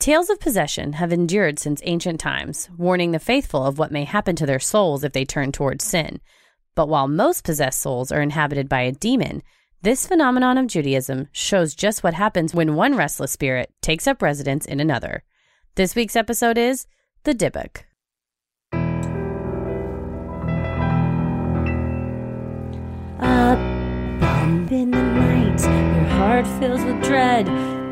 Tales of possession have endured since ancient times, warning the faithful of what may happen to their souls if they turn towards sin. But while most possessed souls are inhabited by a demon, this phenomenon of Judaism shows just what happens when one restless spirit takes up residence in another. This week's episode is The Dybbuk. A bump in the night, your heart fills with dread.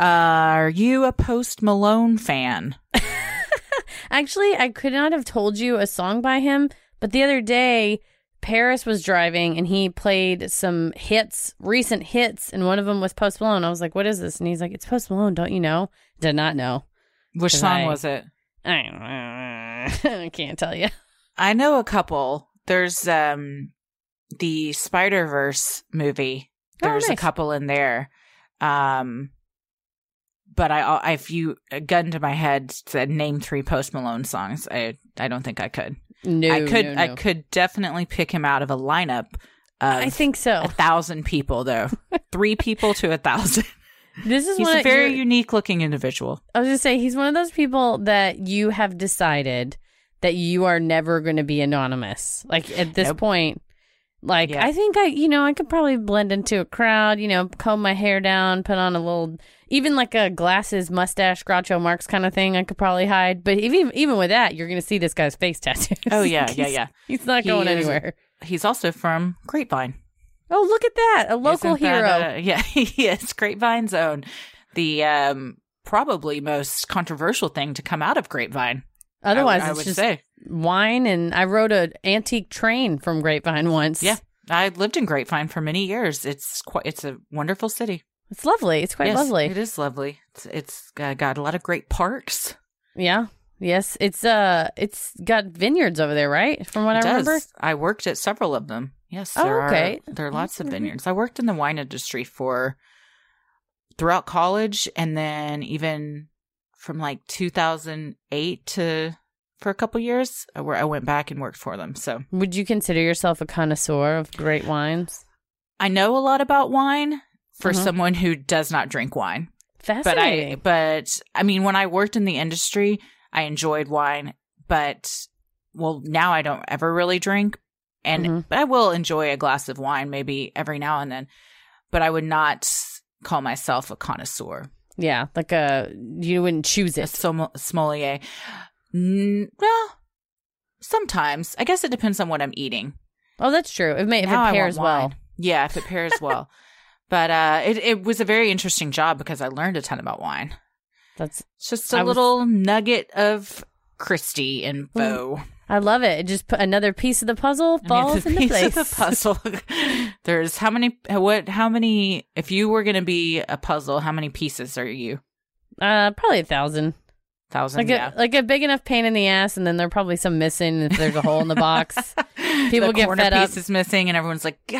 Are you a Post Malone fan? Actually, I could not have told you a song by him, but the other day, Paris was driving and he played some hits, recent hits, and one of them was Post Malone. I was like, "What is this?" And he's like, "It's Post Malone. Don't you know?" Did not know. Which song I- was it? I, I can't tell you. I know a couple. There's um the Spider Verse movie. Oh, There's a couple in there. Um, but I, I if you a gun to my head said name three Post Malone songs, I I don't think I could. No, I could no, I could definitely pick him out of a lineup. Of I think so. a thousand people though, three people to a thousand. This is He's a very unique looking individual. I was gonna say he's one of those people that you have decided that you are never going to be anonymous. Like at this Nope. point, like Yeah. I think I, you know, I could probably blend into a crowd. You know, comb my hair down, put on a little, even like a glasses, mustache, Groucho Marx kind of thing. I could probably hide. But even even with that, you're going to see this guy's face tattoos. Oh yeah, yeah, yeah. He's not He going is- anywhere. He's also from Grapevine. Oh, look at that, a local Isn't that, hero. uh, yeah, he is Grapevine's own. The um, probably most controversial thing to come out of Grapevine. I Otherwise, I, it's would just say. Wine. And I rode an antique train from Grapevine once. Yeah, I lived in Grapevine for many years. It's quite. It's a wonderful city. it's lovely. It's quite Yes, lovely. It is lovely. It's, it's uh, got a lot of great parks. Yeah. Yes. It's uh it's got vineyards over there, right? From what It I does. remember. I worked at several of them. Yes, Oh, there okay. are. There are lots of vineyards. I worked in the wine industry for throughout college, and then even from like 2008 to for a couple years, uh, where I went back and worked for them. So Would you consider yourself a connoisseur of great wines? I know a lot about wine for Mhm. someone who does not drink wine. But I, Fascinating. but I mean, when I worked in the industry, I enjoyed wine, but well, now I don't ever really drink, and Mhm. but I will enjoy a glass of wine maybe every now and then, but I would not call myself a connoisseur, yeah, like a you wouldn't choose a it. som- sommelier. Mm, well, sometimes I guess it depends on what I'm eating. Oh, that's true. It may if Now it pairs well. Yeah, if it pairs well. But uh, it it was a very interesting job because I learned a ton about wine. That's It's just a I was- little nugget of Christy and info. I love it. It just put another piece of the puzzle falls into piece place. of the puzzle. There's how many? What? How many? If you were going to be a puzzle, how many pieces are you? Uh, probably a thousand. Thousand. Like yeah. a like a big enough pain in the ass, and then there are probably some missing if there's a hole in the box. People the get corner fed up. piece is missing, and everyone's like, "God,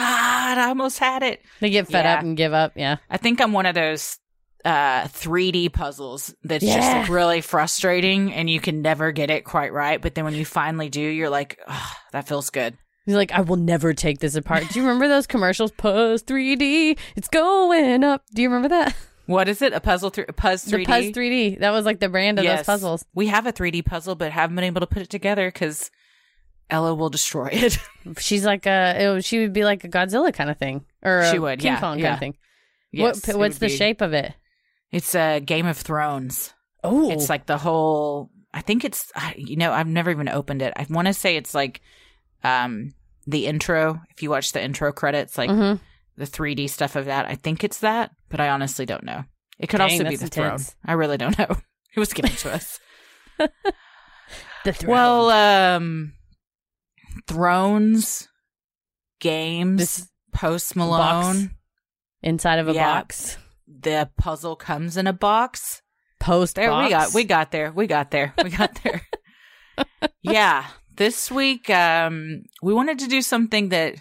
I almost had it." They get fed Yeah. up and give up. Yeah. I think I'm one of those uh 3D puzzles that's Yeah. just like really frustrating, and you can never get it quite right. But then when you finally do, you're like, oh, "That feels good." He's like, I will never take this apart. Do you remember those commercials? Puzz 3D, it's going up. Do you remember that? What is it? A puzzle through Puzz 3D. The Puzz 3D. That was like the brand of those puzzles. We have a 3D puzzle, but haven't been able to put it together because Ella will destroy it. She's like a, it she would be like a Godzilla kind of thing, or a She would, King yeah, Kong kind yeah. of thing. Yes, what, what's the be- shape of it? It's a Game of Thrones. Oh, It's like the whole. I think it's. You know, I've never even opened it. I want to say it's like, um, the intro. If you watch the intro credits, like Mhm. The 3D stuff of that, I think it's that, but I honestly don't know. It could Dang, also be the throne. intense. I really don't know. It was given to us. the throne. Well, um, Thrones, games, This Post box Malone. inside of a yeah. box. The puzzle comes in a box. Post There box. we got. We got there. We got there. We got there. yeah. This week, um, we wanted to do something that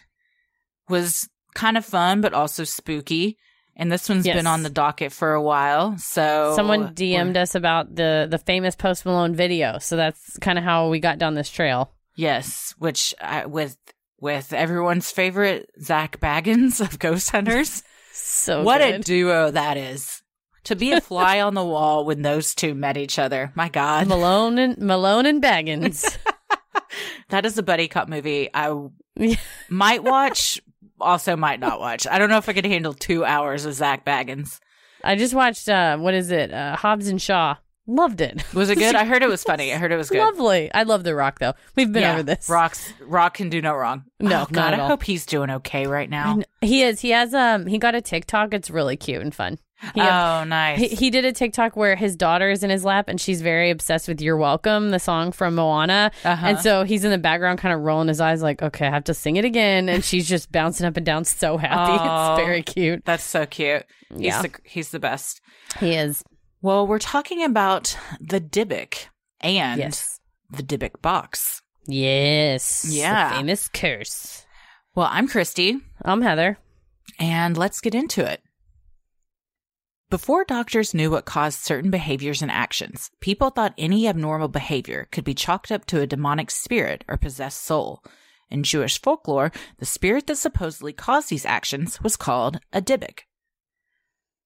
was kind of fun, but also spooky. And this one's Yes. been on the docket for a while. So Someone DM'd us about the the famous Post Malone video, so that's kind of how we got down this trail. Yes, which I, with with everyone's favorite Zak Bagans of Ghost Hunters. So what a duo that is! To be a fly on the wall when those two met each other. My God, Malone and Malone and Bagans. that is a buddy cop movie. I might watch, also might not watch. I don't know if I could handle two hours of Zak Bagans. I just watched uh what is it? Uh, Hobbs and Shaw. Loved it. Was it good? I heard it was funny. I heard it was good. Lovely. I love The Rock though. We've been Yeah, over this. Rock's Rock can do no wrong. No, oh, not God, I all. hope he's doing okay right now. He is. He has um he got a TikTok. It's really cute and fun. He, oh, nice. he, he did a TikTok where his daughter is in his lap and she's very obsessed with You're Welcome, the song from Moana. Uh-huh. And so he's in the background kind of rolling his eyes like, okay, I have to sing it again. And she's just bouncing up and down so happy. Aw. It's very cute. That's so cute. He's Yeah. the he's the best. He is. Well, we're talking about the Dybbuk and Yes. the Dybbuk box. Yes. The Yeah. famous curse. Well, I'm Christy, I'm Heather. and let's get into it. Before doctors knew what caused certain behaviors and actions, people thought any abnormal behavior could be chalked up to a demonic spirit or possessed soul. In Jewish folklore, the spirit that supposedly caused these actions was called a Dybbuk.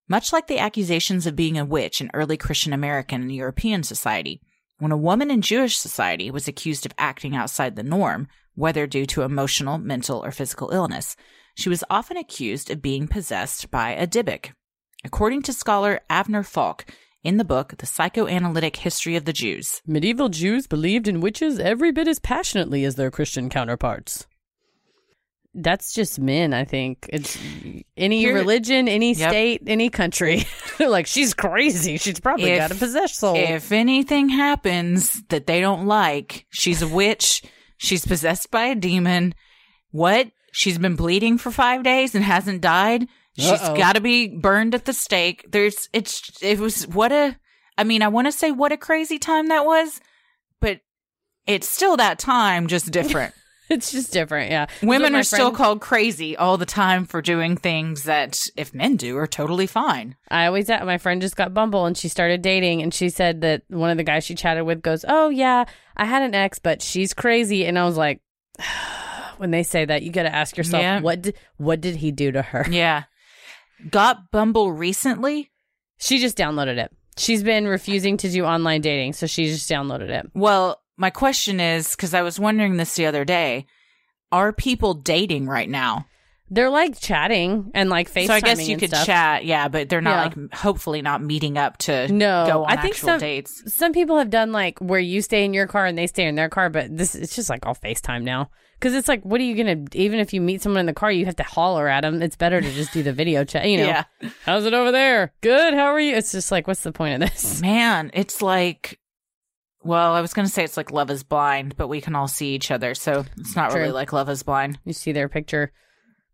Much like the accusations of being a witch in early Christian American and European society, when a woman in Jewish society was accused of acting outside the norm, whether due to emotional, mental, or physical illness, she was often accused of being possessed by a Dybbuk. According to scholar Avner Falk, in the book The Psychoanalytic History of the Jews, Medieval Jews believed in witches every bit as passionately as their Christian counterparts. That's just men, I think. It's any religion, any Yep. state, any country. Like, she's crazy. She's probably If- got a possessed soul. if anything happens that they don't like, she's a witch, she's possessed by a demon. What? She's been bleeding for five days and hasn't died. She's got to be burned at the stake. There's, it's, it was what a, I mean, I want to say what a crazy time that was, but it's still that time, just different. it's just different, yeah. Women are still called crazy all the time for doing things that if men do are totally fine. I always my friend just got Bumble and she started dating and she said that one of the guys she chatted with goes, "Oh yeah, I had an ex, but she's crazy." And I was like, when they say that, you got to ask yourself, Yeah. what did, what did he do to her? Yeah. Got Bumble recently? She just downloaded it. She's been refusing to do online dating, so she just downloaded it. Well, my question is because I was wondering this the other day are people dating right now? They're like chatting and like FaceTiming. so I guess you could stuff. chat, yeah, but they're not Yeah. like hopefully not meeting up to No, go on I think actual some- dates. Some people have done like where you stay in your car and they stay in their car, but this it's just like all FaceTime now. Because it's like, what are you gonna? Even if you meet someone in the car, you have to holler at them. It's better to just do the video chat. You know, Yeah. how's it over there? Good. How are you? It's just like, what's the point of this? Man, it's like well, I was going to say it's like Love is Blind, but we can all see each other, so it's not really like Love is Blind. You see their picture,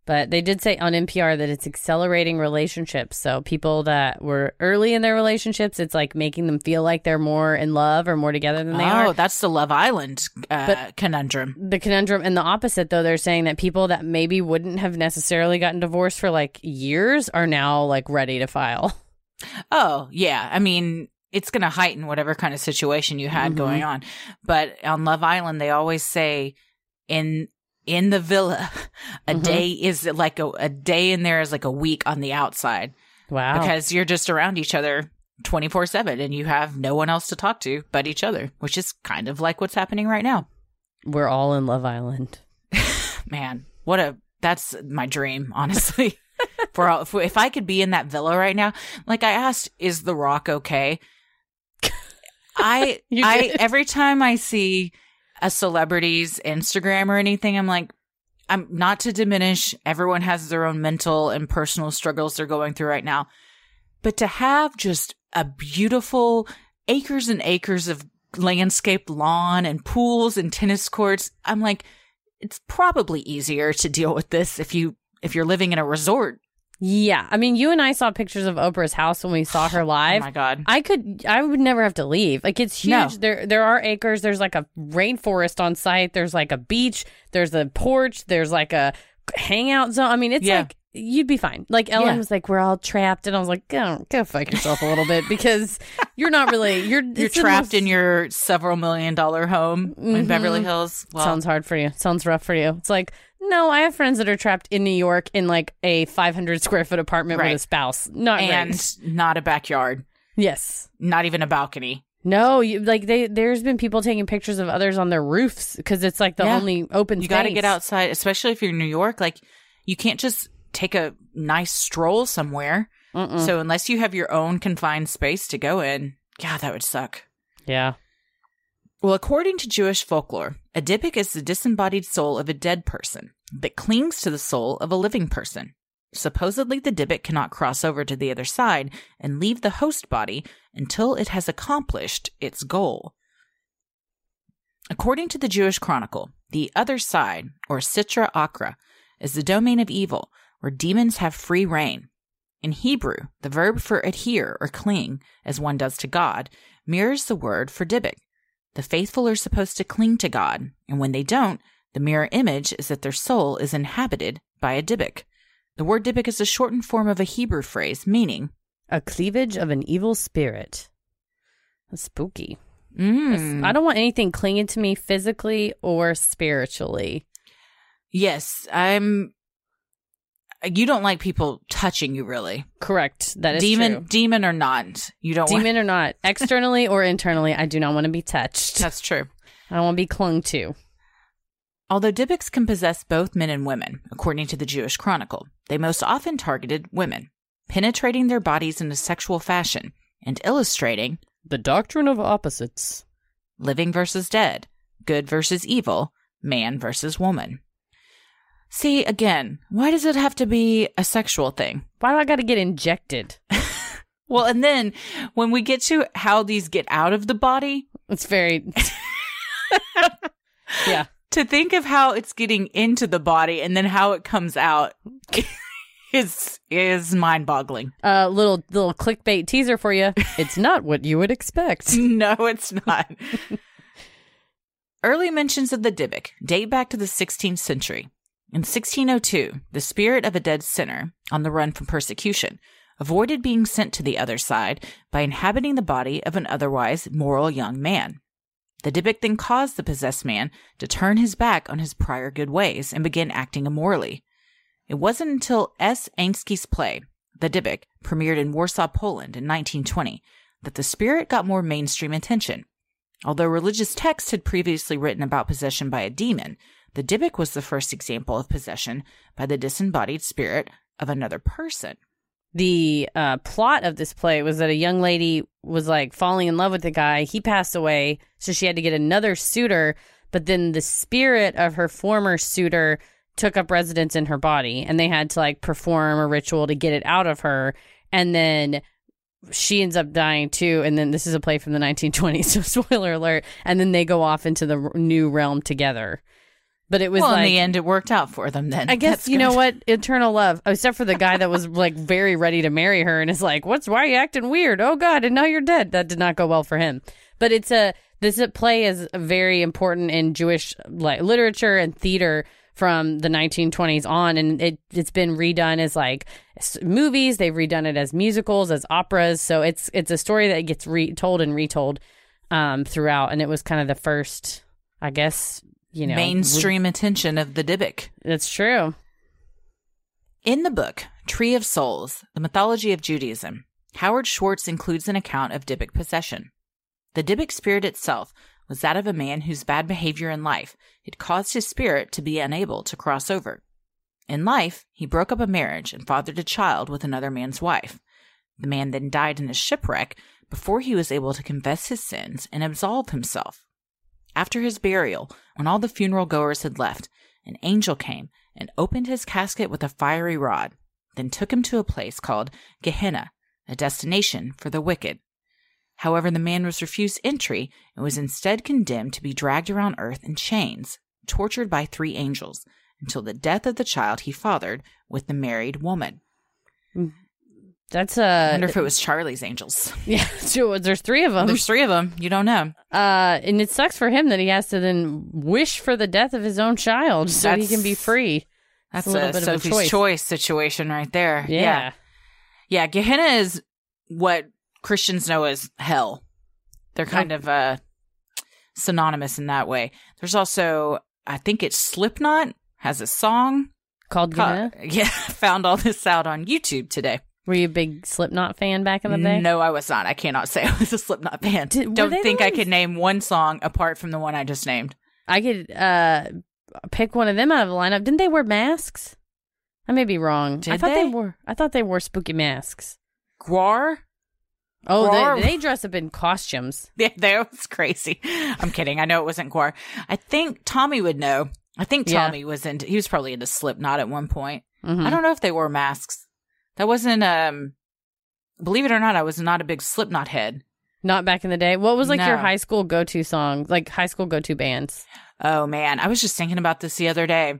but they did say on NPR that it's accelerating relationships. So people that were early in their relationships, it's like making them feel like they're more in love or more together than they oh, are. Oh, that's the Love Island uh, But- conundrum. the conundrum and the opposite though they're saying that people that maybe wouldn't have necessarily gotten divorced for like years are now like ready to file Oh, yeah. I mean, it's going to heighten whatever kind of situation you had Mhm. going on. But on Love Island, they always say in in the villa, a Mhm. day is like a, a day in there is like a week on the outside wow because you're just around each other 24 7 and you have no one else to talk to but each other, which is kind of like what's happening right now. we're all in love island Man, what a that's my dream, honestly. For all, if, if I could be in that villa right now, like I asked, is The Rock okay? I I every time I see a celebrity's Instagram or anything, I'm like, I'm not to diminish. Everyone has their own mental and personal struggles they're going through right now, but to have just a beautiful acres and acres of landscaped lawn and pools and tennis courts, I'm like, it's probably easier to deal with this if you if you're living in a resort Yeah. I mean, you and I saw pictures of Oprah's house when we saw her live. Oh my god. I could I would never have to leave. Like it's huge. No. There there are acres. There's like a rainforest on site. There's like a beach. There's a porch. There's like a hangout zone. I mean, it's Yeah. like you'd be fine. Like Ellen Yeah. was like, we're all trapped, and I was like, go go fuck yourself a little bit because you're not really you're You're trapped most- in your several million dollar home in Beverly mm-hmm. Hills. Well, Sounds hard for you. Sounds rough for you. It's like, no, I have friends that are trapped in New York in like a 500 square foot apartment with a spouse. Not and not a backyard, Yes. not even a balcony. No, you, like they, there's been people taking pictures of others on their roofs because it's like the Yeah. only open. You got to get outside, especially if you're in New York. Like, you can't just take a nice stroll somewhere. Mm-mm. So, unless you have your own confined space to go in, yeah, that would suck. yeah. Well, according to Jewish folklore, a Dybbuk is the disembodied soul of a dead person that clings to the soul of a living person. Supposedly, the Dybbuk cannot cross over to the other side and leave the host body until it has accomplished its goal. According to the Jewish Chronicle, the other side, or Sitra Achra, is the domain of evil, where demons have free reign. In Hebrew, the verb for adhere or cling, as one does to God, mirrors the word for Dybbuk. The faithful are supposed to cling to God, and when they don't, the mirror image is that their soul is inhabited by a Dybbuk. The word Dybbuk is a shortened form of a Hebrew phrase meaning, A cleavage of an evil spirit. That's spooky. mm, I don't want anything clinging to me physically or spiritually. yes, I'm. You don't like people touching you, really. Correct. That is demon, true. demon or not, you don't want. Demon or not, externally or internally, I do not want to be touched. That's true. I don't want to be clung to. Although Dybbuk's can possess both men and women, according to the Jewish Chronicle, they most often targeted women, penetrating their bodies in a sexual fashion and illustrating The doctrine of opposites. living versus dead, good versus evil, man versus woman. See, again, why does it have to be a sexual thing? Why do I got to get injected? Well, and then when we get to how these get out of the body, It's very. yeah. to think of how it's getting into the body and then how it comes out is is mind-boggling. Uh, little little clickbait teaser for you. It's not what you would expect. no, it's not. Early mentions of the Dybbuk date back to the 16th century. In 1602, the spirit of a dead sinner, on the run from persecution, avoided being sent to the other side by inhabiting the body of an otherwise moral young man. The Dybbuk then caused the possessed man to turn his back on his prior good ways and begin acting immorally. It wasn't until S. Ansky's play, The Dybbuk, premiered in Warsaw, Poland in 1920, that the spirit got more mainstream attention. Although religious texts had previously written about possession by a demon, the Dybbuk was the first example of possession by the disembodied spirit of another person. the uh, plot of this play was that a young lady was like falling in love with the guy. He passed away, so she had to get another suitor. But then the spirit of her former suitor took up residence in her body, and they had to like perform a ritual to get it out of her. And then she ends up dying too. And then this is a play from the 1920s, so spoiler alert. And then they go off into the new realm together. But it was well, like in the end, it worked out for them then. I guess That's you know what? Eternal love. Except for the guy that was like very ready to marry her and is like, "What's why are you acting weird? Oh God, and now you're dead." That did not go well for him. But it's a this play is very important in Jewish like literature and theater from the 1920s on, and it it's been redone as like movies. They've redone it as musicals, as operas. So it's it's a story that gets retold and retold um, throughout, and it was kind of the first, I guess. You know, mainstream attention of the Dybbuk. That's true. In the book, Tree of Souls, The Mythology of Judaism, Howard Schwartz includes an account of Dybbuk possession. The Dybbuk spirit itself was that of a man whose bad behavior in life had caused his spirit to be unable to cross over. In life, he broke up a marriage and fathered a child with another man's wife. The man then died in a shipwreck before he was able to confess his sins and absolve himself. After his burial, when all the funeral goers had left, an angel came and opened his casket with a fiery rod, then took him to a place called Gehenna, a destination for the wicked. However, the man was refused entry and was instead condemned to be dragged around earth in chains, tortured by three angels, until the death of the child he fathered with the married woman. Mm. That's I uh wonder if it was Charlie's Angels. yeah, sure, there's three of them. There's three of them. You don't know. Uh and it sucks for him that he has to then wish for the death of his own child so he can be free. That's a little a, bit of a Sophie's choice. choice. situation right there. Yeah. yeah. Yeah, Gehenna is what Christians know as hell. They're kind of uh synonymous in that way. There's also I think it's Slipknot has a song. Called ca- Gehenna. yeah, found all this out on YouTube today. Were you a big Slipknot fan back in the day? No, I was not. I cannot say I was a Slipknot fan. Did- Don't think I could name one song apart from the one I just named. I could uh pick one of them out of the lineup. Didn't they wear masks? I may be wrong. I thought they? they? wore I thought they wore spooky masks. GWAR? Oh, they, they dress up in costumes. Yeah, that was crazy. I'm kidding. I know it wasn't GWAR. I think Tommy would know. I think Yeah. Tommy was into. He was probably into Slipknot at one point. Mhm. I don't know if they wore masks. That wasn't. Um, believe it or not, I was not a big Slipknot head. Not back in the day. What was like your high school go to song? Like high school go to bands? Oh man, I was just thinking about this the other day.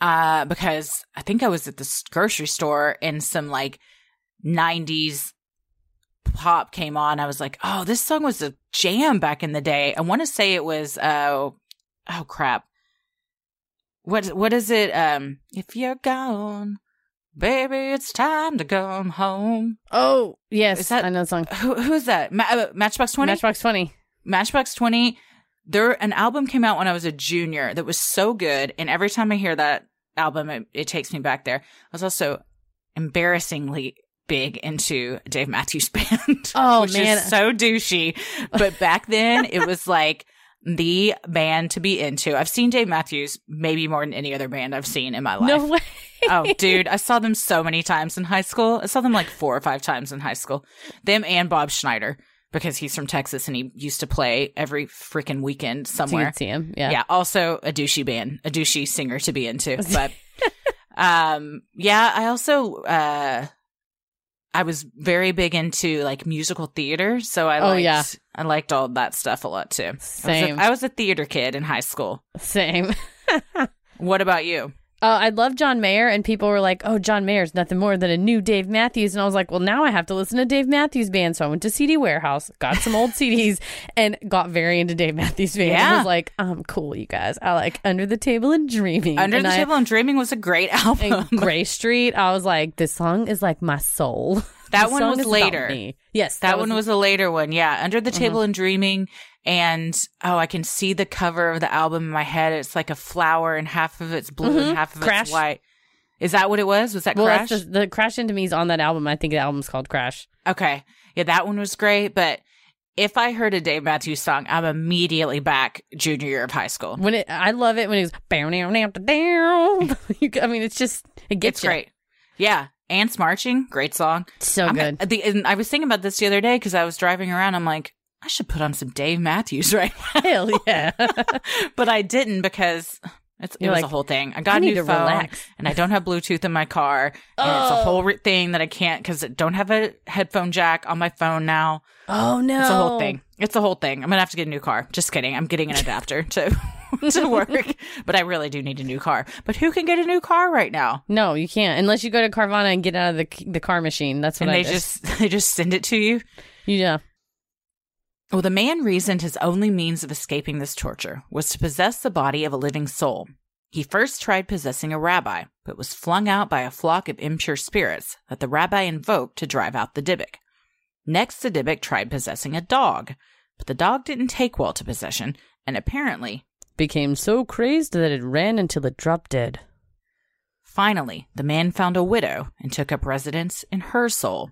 Uh, because I think I was at the grocery store and some like '90s pop came on. I was like, "Oh, this song was a jam back in the day." I want to say it was. Uh, oh crap. What what is it? Um, if you're gone, baby, it's time to come home. Oh yes, Is that- I know the song. Who who's that? Ma- uh, Matchbox Twenty. Matchbox Twenty. Matchbox 20, there an album came out when I was a junior that was so good and every time I hear that album it, it takes me back there. I was also embarrassingly big into Dave Matthews Band. Oh, man. so douchey. But back then it was like the band to be into. I've seen Dave Matthews maybe more than any other band I've seen in my life. No way. oh, dude, I saw them so many times in high school. I saw them like four or five times in high school. Them and Bob Schneider because he's from Texas and he used to play every freaking weekend somewhere. see him. Yeah. Yeah. also a douchey band, a douchey singer to be into. But um yeah, I also uh I was very big into like musical theater, so I Oh, liked yeah. I liked all that stuff a lot too. I was a- Same. I was a theater kid in high school. Same. What about you? Uh, I love John Mayer, and people were like, "Oh, John Mayer's nothing more than a new Dave Matthews," and I was like, "Well, now I have to listen to Dave Matthews Band." So I went to CD Warehouse, got some old CDs, and got very into Dave Matthews Band. I was like, "I'm cool, you guys. I like Under the Table and Dreaming." Under and the I- Table and Dreaming was a great album. Grey Street. I was like, "This song is like my soul." That This one was later. Yes, That, one was a later one. Yeah. Under the Table Mm-hmm. and Dreaming. And oh, I can see the cover of the album in my head. It's like a flower and half of it's blue and half of Mm-hmm. Crash. it's white. Is that what it was? Was that Well, Crash? just, the Crash Into Me is on that album. I think the album's called Crash. okay. Yeah, that one was great. But if I heard a Dave Matthews song, I'm immediately back junior year of high school. When it, I love it when it's down, down, down, down. I mean, it's just it gets It's great. Yeah. Ants Marching, great song. so I'm- good. the, and I was thinking about this the other day because I was driving around. I'm like, I should put on some Dave Matthews right now. Hell yeah. but I didn't because it's, it was like, a whole thing. I got I a new to phone relax. and I don't have Bluetooth in my car. And it's a Oh. whole re- thing that I can't because I don't have a headphone jack on my phone now. oh no, It's a whole thing. It's a whole thing. I'm gonna have to get a new car. Just kidding. I'm getting an adapter to to work, but I really do need a new car. But who can get a new car right now? No, you can't unless you go to Carvana and get out of the the car machine. That's what And I they did. just they just send it to you. yeah. Well, the man reasoned his only means of escaping this torture was to possess the body of a living soul. He first tried possessing a rabbi, but was flung out by a flock of impure spirits that the rabbi invoked to drive out the Dybbuk. Next, the Dybbuk tried possessing a dog, but the dog didn't take well to possession, and apparently, Became so crazed that it ran until it dropped dead. finally, the man found a widow and took up residence in her soul.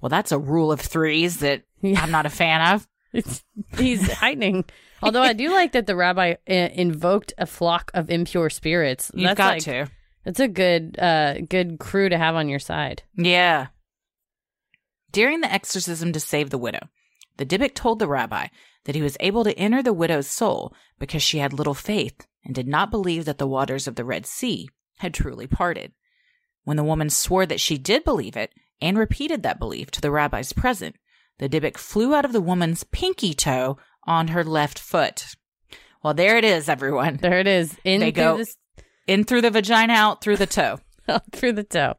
Well, that's a rule of threes that Yeah. I'm not a fan of. It's, he's heightening. Although I do like that the rabbi uh, invoked a flock of impure spirits. You've That's got like, to. That's a good, uh, good crew to have on your side. Yeah. During the exorcism to save the widow, the Dybbuk told the rabbi that he was able to enter the widow's soul because she had little faith and did not believe that the waters of the Red Sea had truly parted. When the woman swore that she did believe it and repeated that belief to the rabbis present, the Dybbuk flew out of the woman's pinky toe on her left foot. Well, there it is, everyone. There it is. In They through go- this- In through the vagina, out through the toe. through the toe.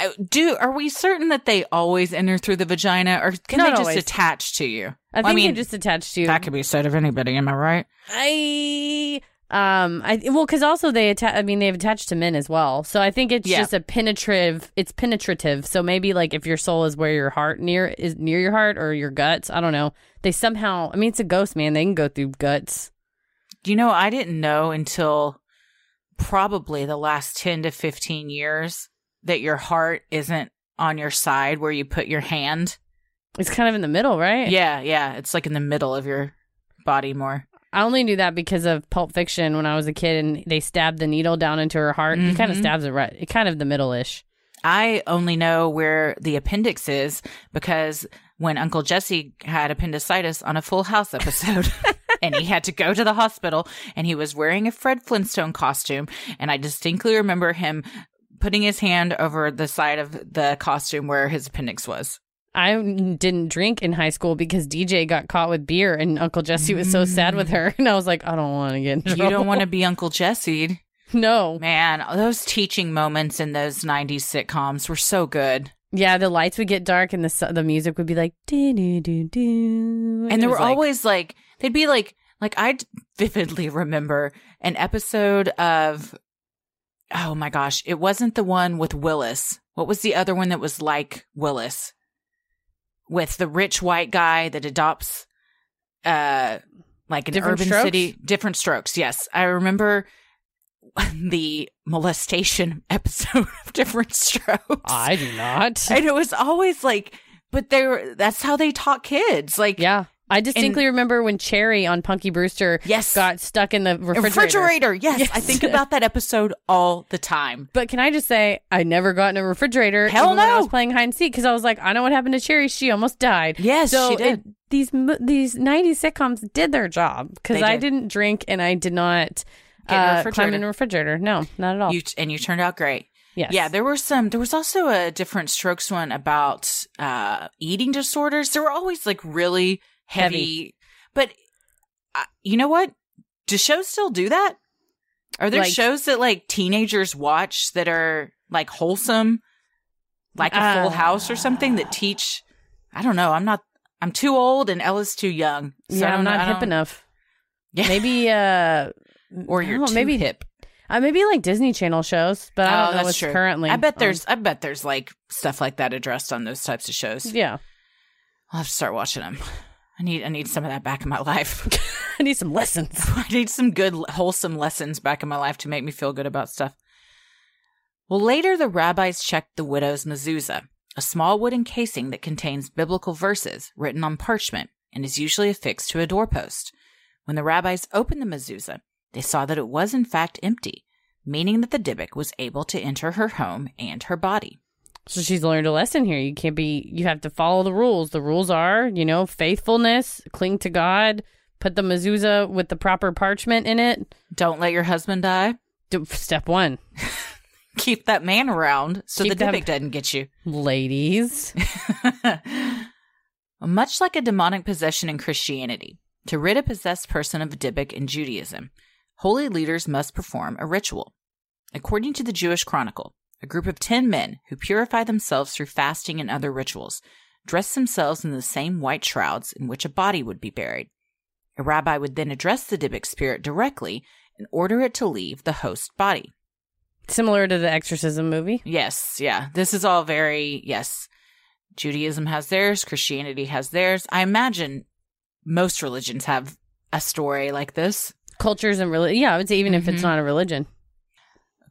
Uh, Do are we certain that they always enter through the vagina, or can Not they just always. attach to you? I think they just attach to you. that could be said of anybody. Am I right? I um I well because also they attach. I mean they've attached to men as well. So I think it's Yeah. just a penetrative. It's penetrative. So maybe like if your soul is where your heart near is near your heart or your guts. I don't know. They somehow. I mean it's a ghost man. They can go through guts. You know, I didn't know until probably the last 10 to 15 years that your heart isn't on your side where you put your hand. It's kind of in the middle, right? Yeah, yeah. It's like in the middle of your body more. I only knew that because of Pulp Fiction when I was a kid, and they stabbed the needle down into her heart. He kind of stabs it right. It kind of the middle ish. I only know where the appendix is because when Uncle Jesse had appendicitis on a Full House episode and he had to go to the hospital and he was wearing a Fred Flintstone costume. And I distinctly remember him putting his hand over the side of the costume where his appendix was. I didn't drink in high school because DJ got caught with beer, and Uncle Jesse was so sad with her, and I was like, I don't want to get You don't want to be Uncle Jesse. No. Man, those teaching moments in those 90s sitcoms were so good. Yeah, the lights would get dark, and the su- the music would be like do do do do, and there were always like they'd be like like I vividly remember an episode of oh my gosh, it wasn't the one with Willis. What was the other one that was like Willis? With the rich white guy that adopts uh like an Different urban Strokes? city different strokes. Yes. I remember the molestation episode of different strokes. I do not. and it was always like but they were that's how they taught kids. Like yeah, I distinctly remember when Cherie on Punky Brewster Yes. got stuck in the refrigerator. refrigerator. Yes, Yes. I think about that episode all the time. But can I just say, I never got in a refrigerator Hell when I was playing hide and seek because I was like, I know what happened to Cherie. She almost died. Yes, so she did. It, these these '90s sitcoms did their job because I did. didn't drink and I did not Get in a uh, climb in a refrigerator. No, not at all. You and you turned out great. yes. Yeah, there were some. There was also a different strokes one about uh eating disorders. There were always like really heavy, Heavy. but uh, you know what? Do shows still do that? Are there Like- shows that like teenagers watch that are like wholesome, like a Uh, Full House or something that teach? I don't know. I'm not. I'm too old and Ella's too young. So yeah, I'm not hip enough. Yeah. Maybe uh, or you're know, too maybe hip. Uh, maybe like Disney Channel shows, but I don't Oh, know what's true. currently. I bet there's I bet there's like stuff like that addressed on those types of shows. yeah. I'll have to start watching them. I need I need some of that back in my life. I need some lessons. I need some good wholesome lessons back in my life to make me feel good about stuff. Well, later the rabbis checked the widow's mezuzah, a small wooden casing that contains biblical verses written on parchment and is usually affixed to a doorpost. When the rabbis opened the mezuzah, they saw that it was in fact empty, meaning that the Dybbuk was able to enter her home and her body. So she's learned a lesson here. You can't be. You have to follow the rules. The rules are, you know, faithfulness, cling to God, put the mezuzah with the proper parchment in it. Don't let your husband die. Do- Step one, Keep that man around so Keep the that- doesn't get you. ladies. Much like a demonic possession in Christianity, to rid a possessed person of a Dybbuk in Judaism, holy leaders must perform a ritual. According to the Jewish Chronicle, a group of ten men who purify themselves through fasting and other rituals dress themselves in the same white shrouds in which a body would be buried. A rabbi would then address the Dybbuk spirit directly and order it to leave the host body. Similar to the exorcism movie. Yes, yeah. This is all very, yes. Judaism has theirs, Christianity has theirs. I imagine most religions have a story like this. Cultures and religion. Yeah, I would say even if it's Mhm. not a religion.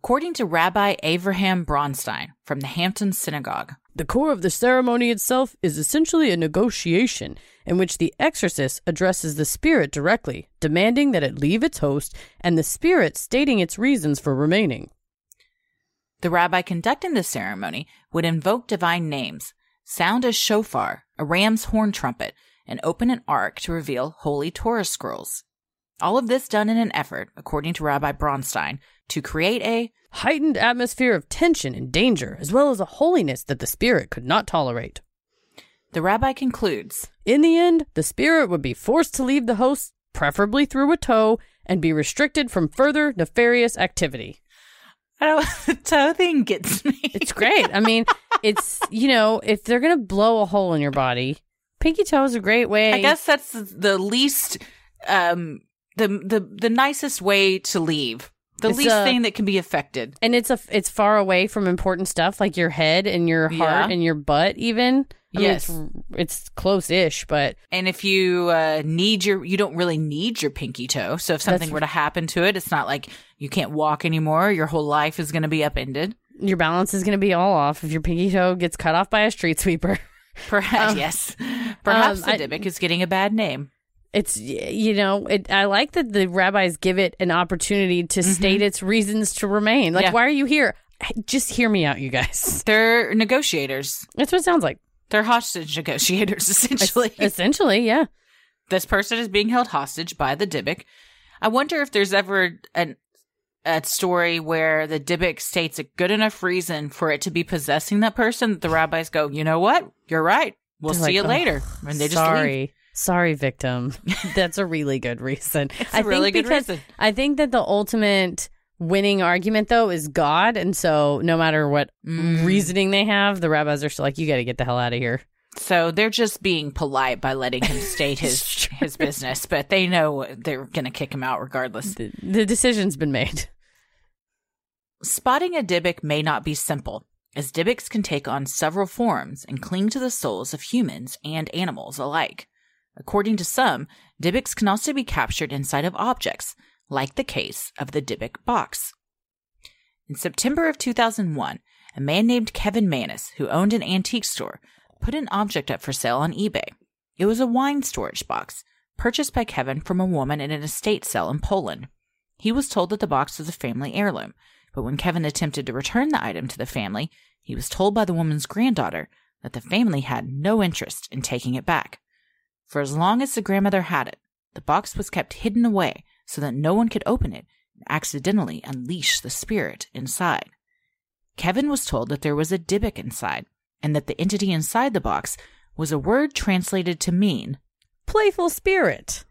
According to Rabbi Abraham Bronstein from the Hampton Synagogue, The core of the ceremony itself is essentially a negotiation in which the exorcist addresses the spirit directly, demanding that it leave its host, and the spirit stating its reasons for remaining. the rabbi conducting the ceremony would invoke divine names, sound a shofar, a ram's horn trumpet, and open an ark to reveal holy Torah scrolls. All of this done in an effort, according to Rabbi Bronstein, to create a Heightened atmosphere of tension and danger, as well as a holiness that the spirit could not tolerate. The rabbi concludes In the end, the spirit would be forced to leave the host, preferably through a toe, and be restricted from further nefarious activity. I don't. The toe thing gets me. It's great. I mean, it's you know, if they're gonna blow a hole in your body, pinky toe is a great way. I guess that's the least, um, the the the nicest way to leave. The It's, least uh, thing that can be affected. and it's a it's far away from important stuff like your head and your heart Yeah. and your butt. Even I mean, Yes. it's, it's close-ish, but And if you uh, need your, you don't really need your pinky toe. So if something were to happen to it, it's not like you can't walk anymore. Your whole life is going to be upended. your balance is gonna be all off if your pinky toe gets cut off by a street sweeper. Perhaps Um, yes. Perhaps um, the Dybbuk is getting a bad name. It's you know, it, I like that the rabbis give it an opportunity to state its reasons to remain. Like, Mm-hmm. Yeah. why are you here? Just hear me out, you guys. They're negotiators. That's what it sounds like. They're hostage negotiators, essentially. Essentially, yeah. this person is being held hostage by the Dybbuk. I wonder if there's ever an a story where the Dybbuk states a good enough reason for it to be possessing that person that the rabbis go, you know what? You're right. We'll They're see like, you later. And they just sorry. leave. Sorry, victim. That's a really good reason. It's a really good because, reason. I think that the ultimate winning argument, though, is God. And so no matter what Mm. reasoning they have, the rabbis are still like, you got to get the hell out of here. So they're just being polite by letting him state his his business, but they know they're going to kick him out regardless. The, the decision's been made. Spotting a Dybbuk may not be simple, as Dybbuks can take on several forms and cling to the souls of humans and animals alike. According to some, Dybbuks can also be captured inside of objects, like the case of the Dybbuk box. In September of 2001, a man named Kevin Mannis, who owned an antique store, put an object up for sale on eBay. It was a wine storage box, purchased by Kevin from a woman in an estate sale in Poland. He was told that the box was a family heirloom, but when Kevin attempted to return the item to the family, he was told by the woman's granddaughter that the family had no interest in taking it back. For as long as the grandmother had it, the box was kept hidden away so that no one could open it and accidentally unleash the spirit inside. Kevin was told that there was a Dybbuk inside, and that the entity inside the box was a word translated to mean Playful spirit.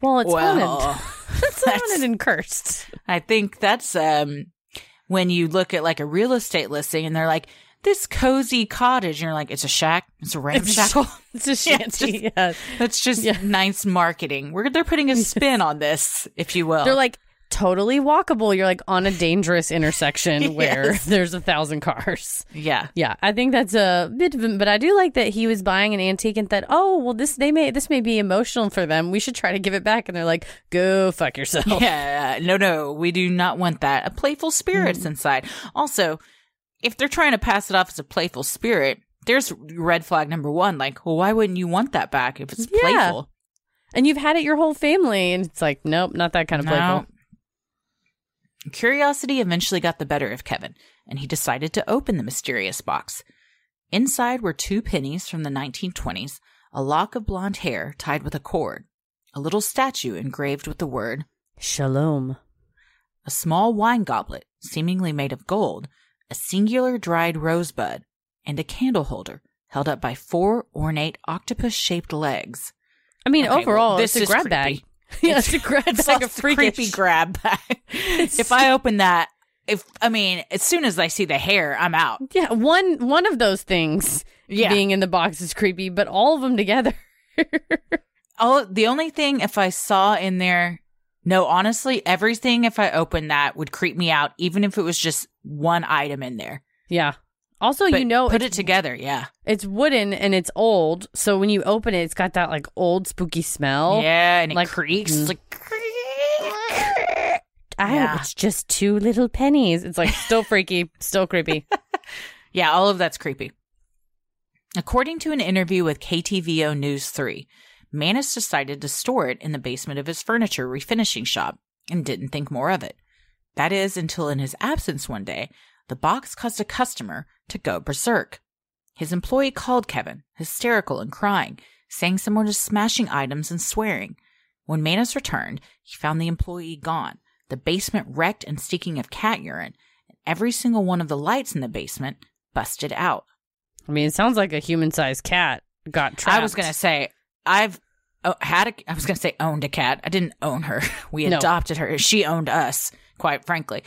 Well, it's Well, haunted. it's haunted and cursed. I think that's um when you look at like a real estate listing and they're like, this cozy cottage, and you're like, it's a shack, it's a ramshackle. It's a Yeah, shanty. it's just- yeah. That's just Yeah. nice marketing. We're they're putting a spin on this, if you will. They're like totally walkable. You're like on a dangerous intersection where there's a thousand cars. yeah, Yeah, I think that's a bit of, a- but I do like that he was buying an antique and thought, oh, well, this they may this may be emotional for them. We should try to give it back, and they're like, go fuck yourself. yeah. No, no, we do not want that. A playful spirit's Mm. inside. Also, if they're trying to pass it off as a playful spirit, there's red flag number one. Like, well, why wouldn't you want that back if it's Yeah. playful? And you've had it your whole family, and it's like, nope, not that kind of playful. No. Curiosity eventually got the better of Kevin, and he decided to open the mysterious box. Inside were two pennies from the 1920s, a lock of blonde hair tied with a cord, a little statue engraved with the word, Shalom. a small wine goblet, seemingly made of gold, a singular dried rosebud, and a candle holder held up by four ornate octopus shaped legs. I mean, Okay, overall, well, this it's a is grab creepy. bag. yeah, it's a grab It's bag of also freakish. creepy grab bag. if I open that, if I mean, as soon as I see the hair, I'm out. Yeah, one one of those things Yeah. being in the box is creepy, but all of them together. Oh, the only thing if I saw in there, no, honestly, everything if I opened that would creep me out, even if it was just one item in there. yeah. Also, But you know, put it together, yeah, it's wooden and it's old, so when you open it, it's got that like old spooky smell. yeah, and it like- creaks mm. It's like. Oh, Yeah. it's just two little pennies. It's like still freaky, still creepy. Yeah, all of that's creepy. According to an interview with KTVO News 3, Mannis decided to store it in the basement of his furniture refinishing shop and didn't think more of it. That is, until in his absence one day, the box caused a customer to go berserk. His employee called Kevin, hysterical and crying, saying someone was smashing items and swearing. When Mannis returned, he found the employee gone, the basement wrecked and stinking of cat urine, and every single one of the lights in the basement busted out. I mean, it sounds like a human-sized cat got trapped. I was gonna say I've oh, had a. I was gonna say owned a cat. I didn't own her. We No. adopted her. She owned us. Quite frankly,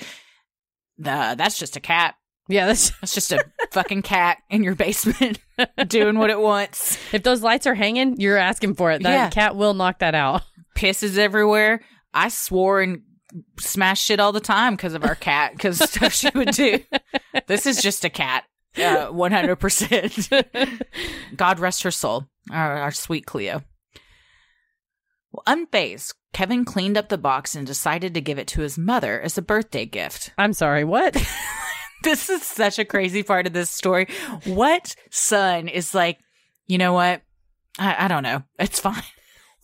that's just a cat. Yeah, that's, That's just a fucking cat in your basement doing what it wants. if those lights are hanging, you're asking for it. That Yeah. cat will knock that out. Pisses everywhere. I swore and smashed shit all the time because of our cat, because stuff she would do. This is just a cat. Uh, 100%. God rest her soul, our, our sweet Cleo. Well, unfazed, Kevin cleaned up the box and decided to give it to his mother as a birthday gift. I'm sorry, what? This is such a crazy part of this story. What son is like, you know what? I, I don't know. It's fine.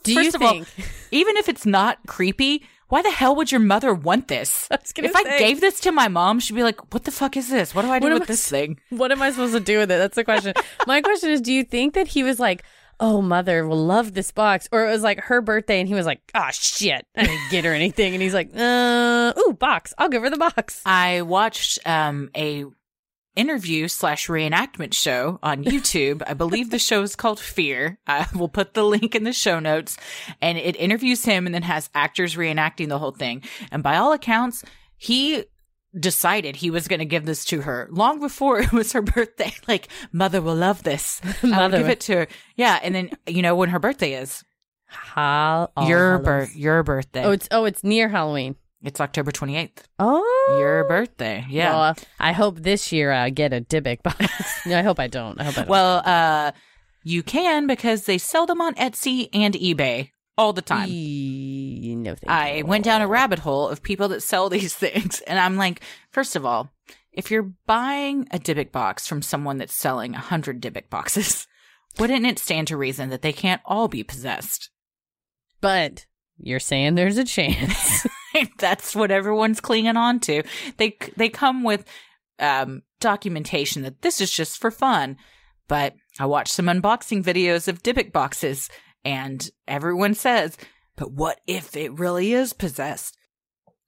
Do First you of all, think? Even if it's not creepy, why the hell would your mother want this? I If I say. gave this to my mom, she'd be like, what the fuck is this? What do I do What with I this thing? what am I supposed to do with it? That's the question. My question is, do you think that he was like, "Oh, mother will love this box," or it was like her birthday and he was like, "Ah, shit, I didn't get her anything," and he's like, "Uh, ooh, box, I'll give her the box." I watched um, a interview slash reenactment show on YouTube. I believe the show is called Fear. I will put the link in the show notes, and it interviews him and then has actors reenacting the whole thing. And by all accounts, he decided he was going to give this to her long before it was her birthday. Like, mother will love this. I'll Mother give it to her. Yeah, and then you know when her birthday is. Hal- your Hallows. birth, your birthday. Oh, it's oh, it's near Halloween. it's October twenty eighth. Oh, Your birthday. Yeah. Well, uh, I hope this year I get a Dybbuk box. no, I hope I don't. I hope I don't. Well, uh, you can because they sell them on Etsy and eBay all the time. Eee, no, I you. went down a rabbit hole of people that sell these things, and I'm like, first of all, if you're buying a Dybbuk box from someone that's selling a hundred Dybbuk boxes, wouldn't it stand to reason that they can't all be possessed? but you're saying there's a chance. that's what everyone's clinging on to. They they come with um, documentation that this is just for fun. But I watched some unboxing videos of Dybbuk boxes, and everyone says, "But what if it really is possessed?"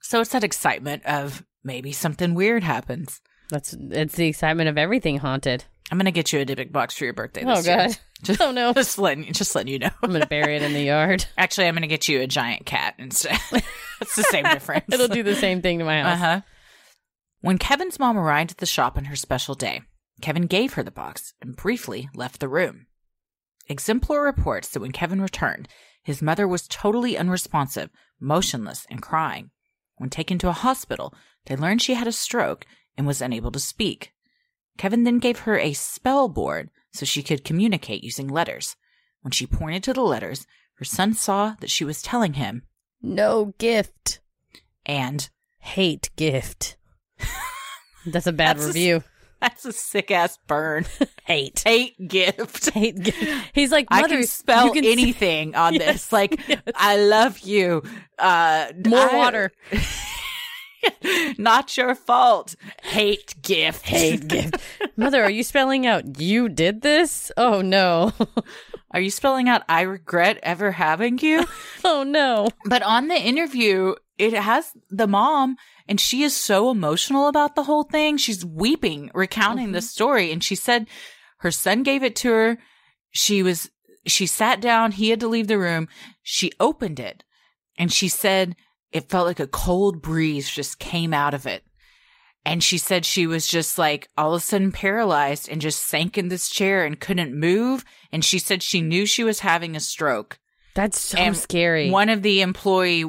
So it's that excitement of maybe something weird happens. That's it's the excitement of everything haunted. I'm gonna get you a Dybbuk box for your birthday. Oh This year. god. Just, Oh no. just letting you, just letting you know. I'm gonna bury it in the yard. Actually, I'm gonna get you a giant cat instead. it's the same difference. It'll do the same thing to my Uh house. huh. When Kevin's mom arrived at the shop on her special day, Kevin gave her the box and briefly left the room. Exemplore reports that when Kevin returned, his mother was totally unresponsive, motionless, and crying. When taken to a hospital, they learned she had a stroke and was unable to speak. Kevin then gave her a spell board so she could communicate using letters. When she pointed to the letters, her son saw that she was telling him, No gift. and Hate gift. That's a bad That's a- review. that's a sick ass burn. Hate. Hate gift. Hate gift. He's like, I can spell you can anything on Yes, this. Like, yes. I love you. Uh, More I- water. Not your fault. Hate gift. Hate gift. Mother, are you spelling out you did this? Oh no. Are you spelling out I regret ever having you? oh no. but on the interview, it has the mom, and she is so emotional about the whole thing. She's weeping, recounting the story. And she said her son gave it to her. She was, she sat down. He had to leave the room. She opened it and she said it felt like a cold breeze just came out of it. And she said she was just like all of a sudden paralyzed and just sank in this chair and couldn't move. And she said she knew she was having a stroke That's so And scary. one of the employees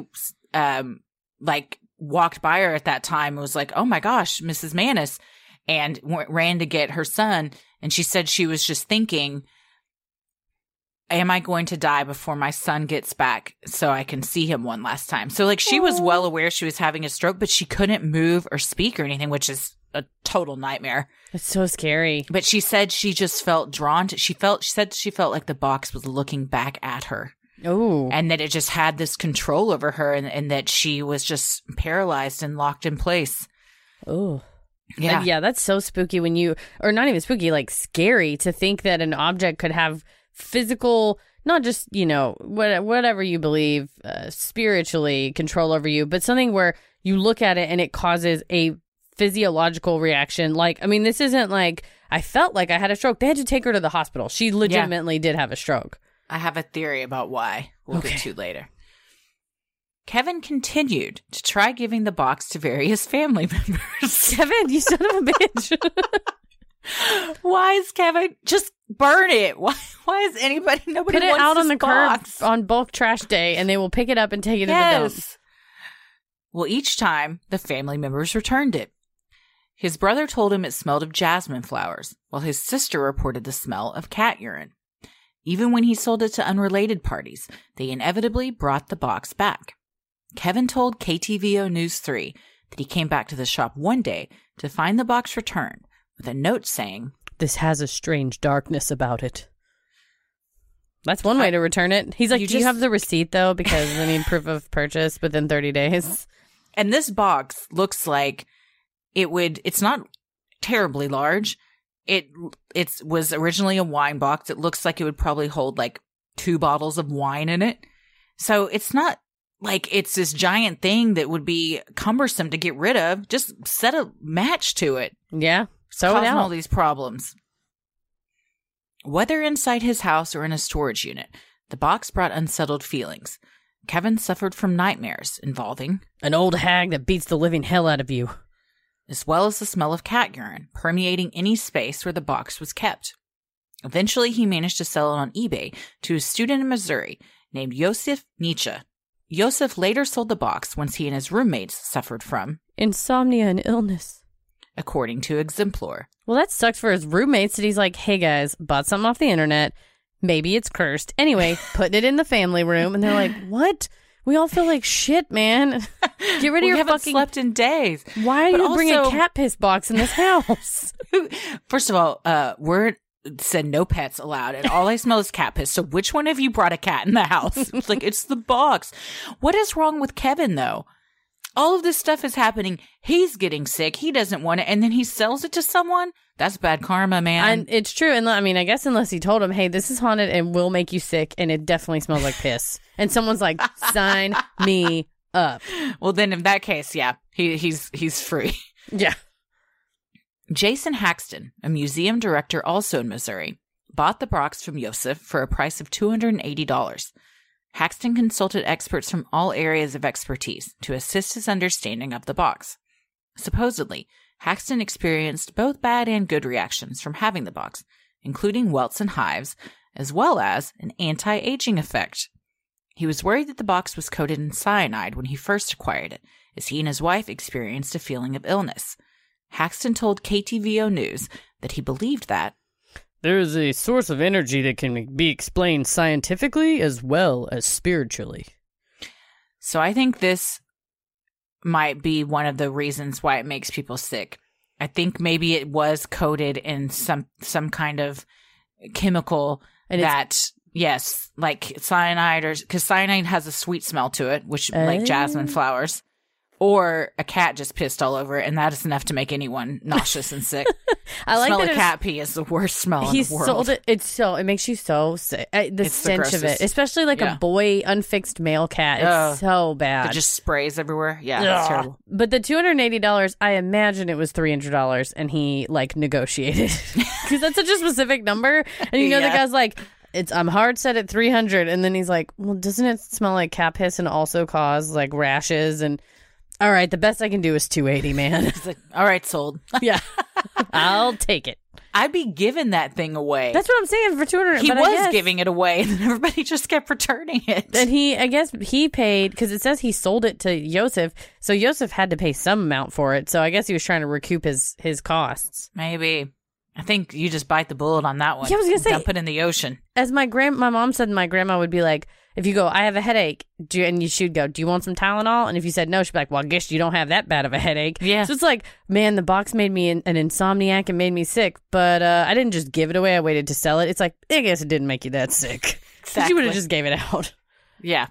um like walked by her at that time and was like oh my gosh mrs Mannis and w- ran to get her son and she said she was just thinking am i going to die before my son gets back so i can see him one last time? So like she was well aware she was having a stroke but she couldn't move or speak or anything which is a total nightmare. It's so scary. but she said she just felt drawn to she felt she said she felt like the box was looking back at her Oh. and that it just had this control over her and, and that she was just paralyzed and locked in place. Oh. Yeah. Like, yeah, that's so spooky when you, or not even spooky, like scary to think that an object could have physical, not just, you know, what, whatever you believe, uh, spiritually control over you, but something where you look at it and it causes a physiological reaction. Like, I mean, this isn't like, I felt like I had a stroke. They had to take her to the hospital. She legitimately did have a stroke. I have a theory about why. We'll Okay. get to later. Kevin continued to try giving the box to various family members. Kevin, you son of a bitch. Why is Kevin just burn it? Why? Why is anybody nobody Put it wants out on the box? curb on bulk trash day, and they will pick it up and take it to the dump. Well, each time the family members returned it. His brother told him it smelled of jasmine flowers, while his sister reported the smell of cat urine. Even when he sold it to unrelated parties, they inevitably brought the box back. Kevin told KTVO News 3 that he came back to the shop one day to find the box returned with a note saying, This has a strange darkness about it. That's one way to return it. He's like, You "Do you have the receipt though? Because I need proof of purchase within 30 days." And this box looks like it would it's not terribly large. It it's was originally a wine box. It looks like it would probably hold like two bottles of wine in it. So it's not like it's this giant thing that would be cumbersome to get rid of. Just set a match to it. Yeah, so it causing all these problems. Whether inside his house or in a storage unit, the box brought unsettled feelings. Kevin suffered from nightmares involving An old hag that beats the living hell out of you. As well as the smell of cat urine permeating any space where the box was kept. Eventually, he managed to sell it on eBay to a student in Missouri named Josef Nietzsche. Josef later sold the box once he and his roommates suffered from, Insomnia and illness. according to Exemplore. Well, that sucks for his roommates that he's like, hey guys, bought something off the internet. Maybe it's cursed. Anyway, putting it in the family room. And they're like, what? We all feel like shit, man. Get rid of we your haven't fucking. slept in days. Why are But you bringing a cat piss box in this house? First of all, uh, we're said no pets allowed, and all I smell is cat piss. So which one of you brought a cat in the house? It's like it's the box. What is wrong with Kevin though? All of this stuff is happening. He's getting sick. He doesn't want it, and then he sells it to someone. That's bad karma, man. and it's true. And I mean, I guess unless he told him, hey, this is haunted and will make you sick, and it definitely smells like piss. And someone's like, sign me up. well, then in that case, yeah, he he's he's free. Yeah. Jason Haxton, a museum director also in Missouri, bought the box from Yosef for a price of $280. Haxton consulted experts from all areas of expertise to assist his understanding of the box. Supposedly, Haxton experienced both bad and good reactions from having the box, including welts and hives, as well as an anti aging effect. He was worried that the box was coated in cyanide when he first acquired it, as he and his wife experienced a feeling of illness. Haxton told KTVO News that he believed that There is a source of energy that can be explained scientifically as well as spiritually. So I think this might be one of the reasons why it makes people sick. I think maybe it was coated in some some kind of chemical And that yes, like cyanide or because cyanide has a sweet smell to it, which like jasmine Oh. flowers. Or a cat just pissed all over it, and that is enough to make anyone nauseous and sick. I like smell that of cat pee is the worst smell He in the world. sold it. It's so it makes you so sick. The It's the stench of it, especially like Yeah. a boy unfixed male cat. It's Ugh. so bad. It just sprays everywhere. Yeah, terrible. But the two hundred and eighty dollars, I imagine it was three hundred dollars, and he like negotiated because that's such a specific number. And you know the Yeah. guy's like, "It's I'm hard set at three hundred, and then he's like, "Well, doesn't it smell like cat piss and also cause like rashes?" And all right, the best I can do is two eighty, man. It's like, all right, sold. yeah, I'll take it. I'd be giving that thing away. That's what I'm saying for two hundred. he was giving it away, and everybody just kept returning it. And he, I guess he paid because it says he sold it to Yosef, so Yosef had to pay some amount for it. So I guess he was trying to recoup his his costs. Maybe. I think you just bite the bullet on that one. Yeah, I was gonna say- dump it in the ocean. As my grand, my mom said, my grandma would be like, if you go, I have a headache, do you, and you should go, do you want some Tylenol? And if you said no, she'd be like, well, I guess you don't have that bad of a headache. Yeah. So it's like, man, the box made me an, an insomniac and made me sick, but uh, I didn't just give it away. I waited to sell it. It's like, I guess it didn't make you that sick. She would have just gave it out. Yeah.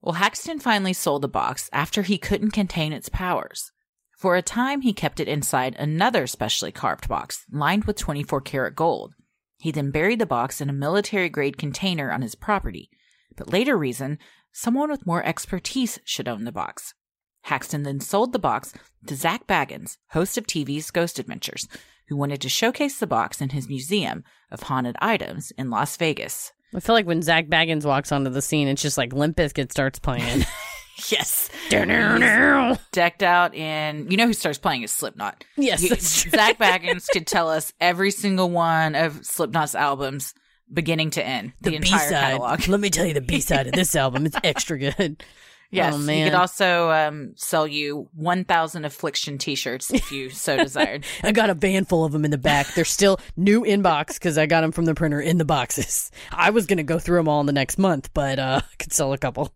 Well, Haxton finally sold the box after he couldn't contain its powers. For a time, he kept it inside another specially carved box lined with 24 karat gold. He then buried the box in a military grade container on his property, but later reasoned someone with more expertise should own the box. Haxton then sold the box to Zak Bagans, host of TV's Ghost Adventures, who wanted to showcase the box in his museum of haunted items in Las Vegas. I feel like when Zak Bagans walks onto the scene, it's just like Limp Bizkit starts playing. Yes. yes, Decked out in, you know who starts playing is Slipknot. You- that's true. Zak Bagans could tell us every single one of Slipknot's albums, beginning to end, the, entire catalog. Let me tell you the B side of this album. It's extra good. Yes, Oh, he man. could also um, sell you 1,000 Affliction t-shirts if you so desired. I got a van full of them in the back. They're still new inbox because I got them from the printer in the boxes. I was gonna go through them all in the next month, but uh, I could sell a couple.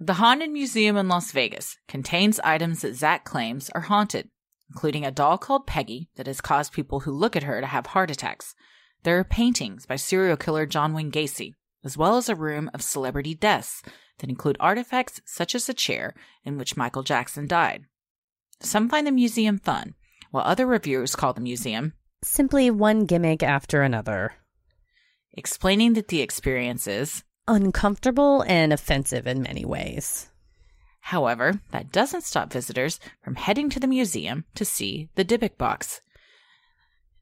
The Haunted Museum in Las Vegas contains items that Zak claims are haunted, including a doll called Peggy that has caused people who look at her to have heart attacks. There are paintings by serial killer John Wayne Gacy, as well as a room of celebrity deaths that include artifacts such as a chair in which Michael Jackson died. Some find the museum fun, while other reviewers call the museum Simply one gimmick after another. explaining that the experience is Uncomfortable and offensive in many ways. However, that doesn't stop visitors from heading to the museum to see the Dybbuk box.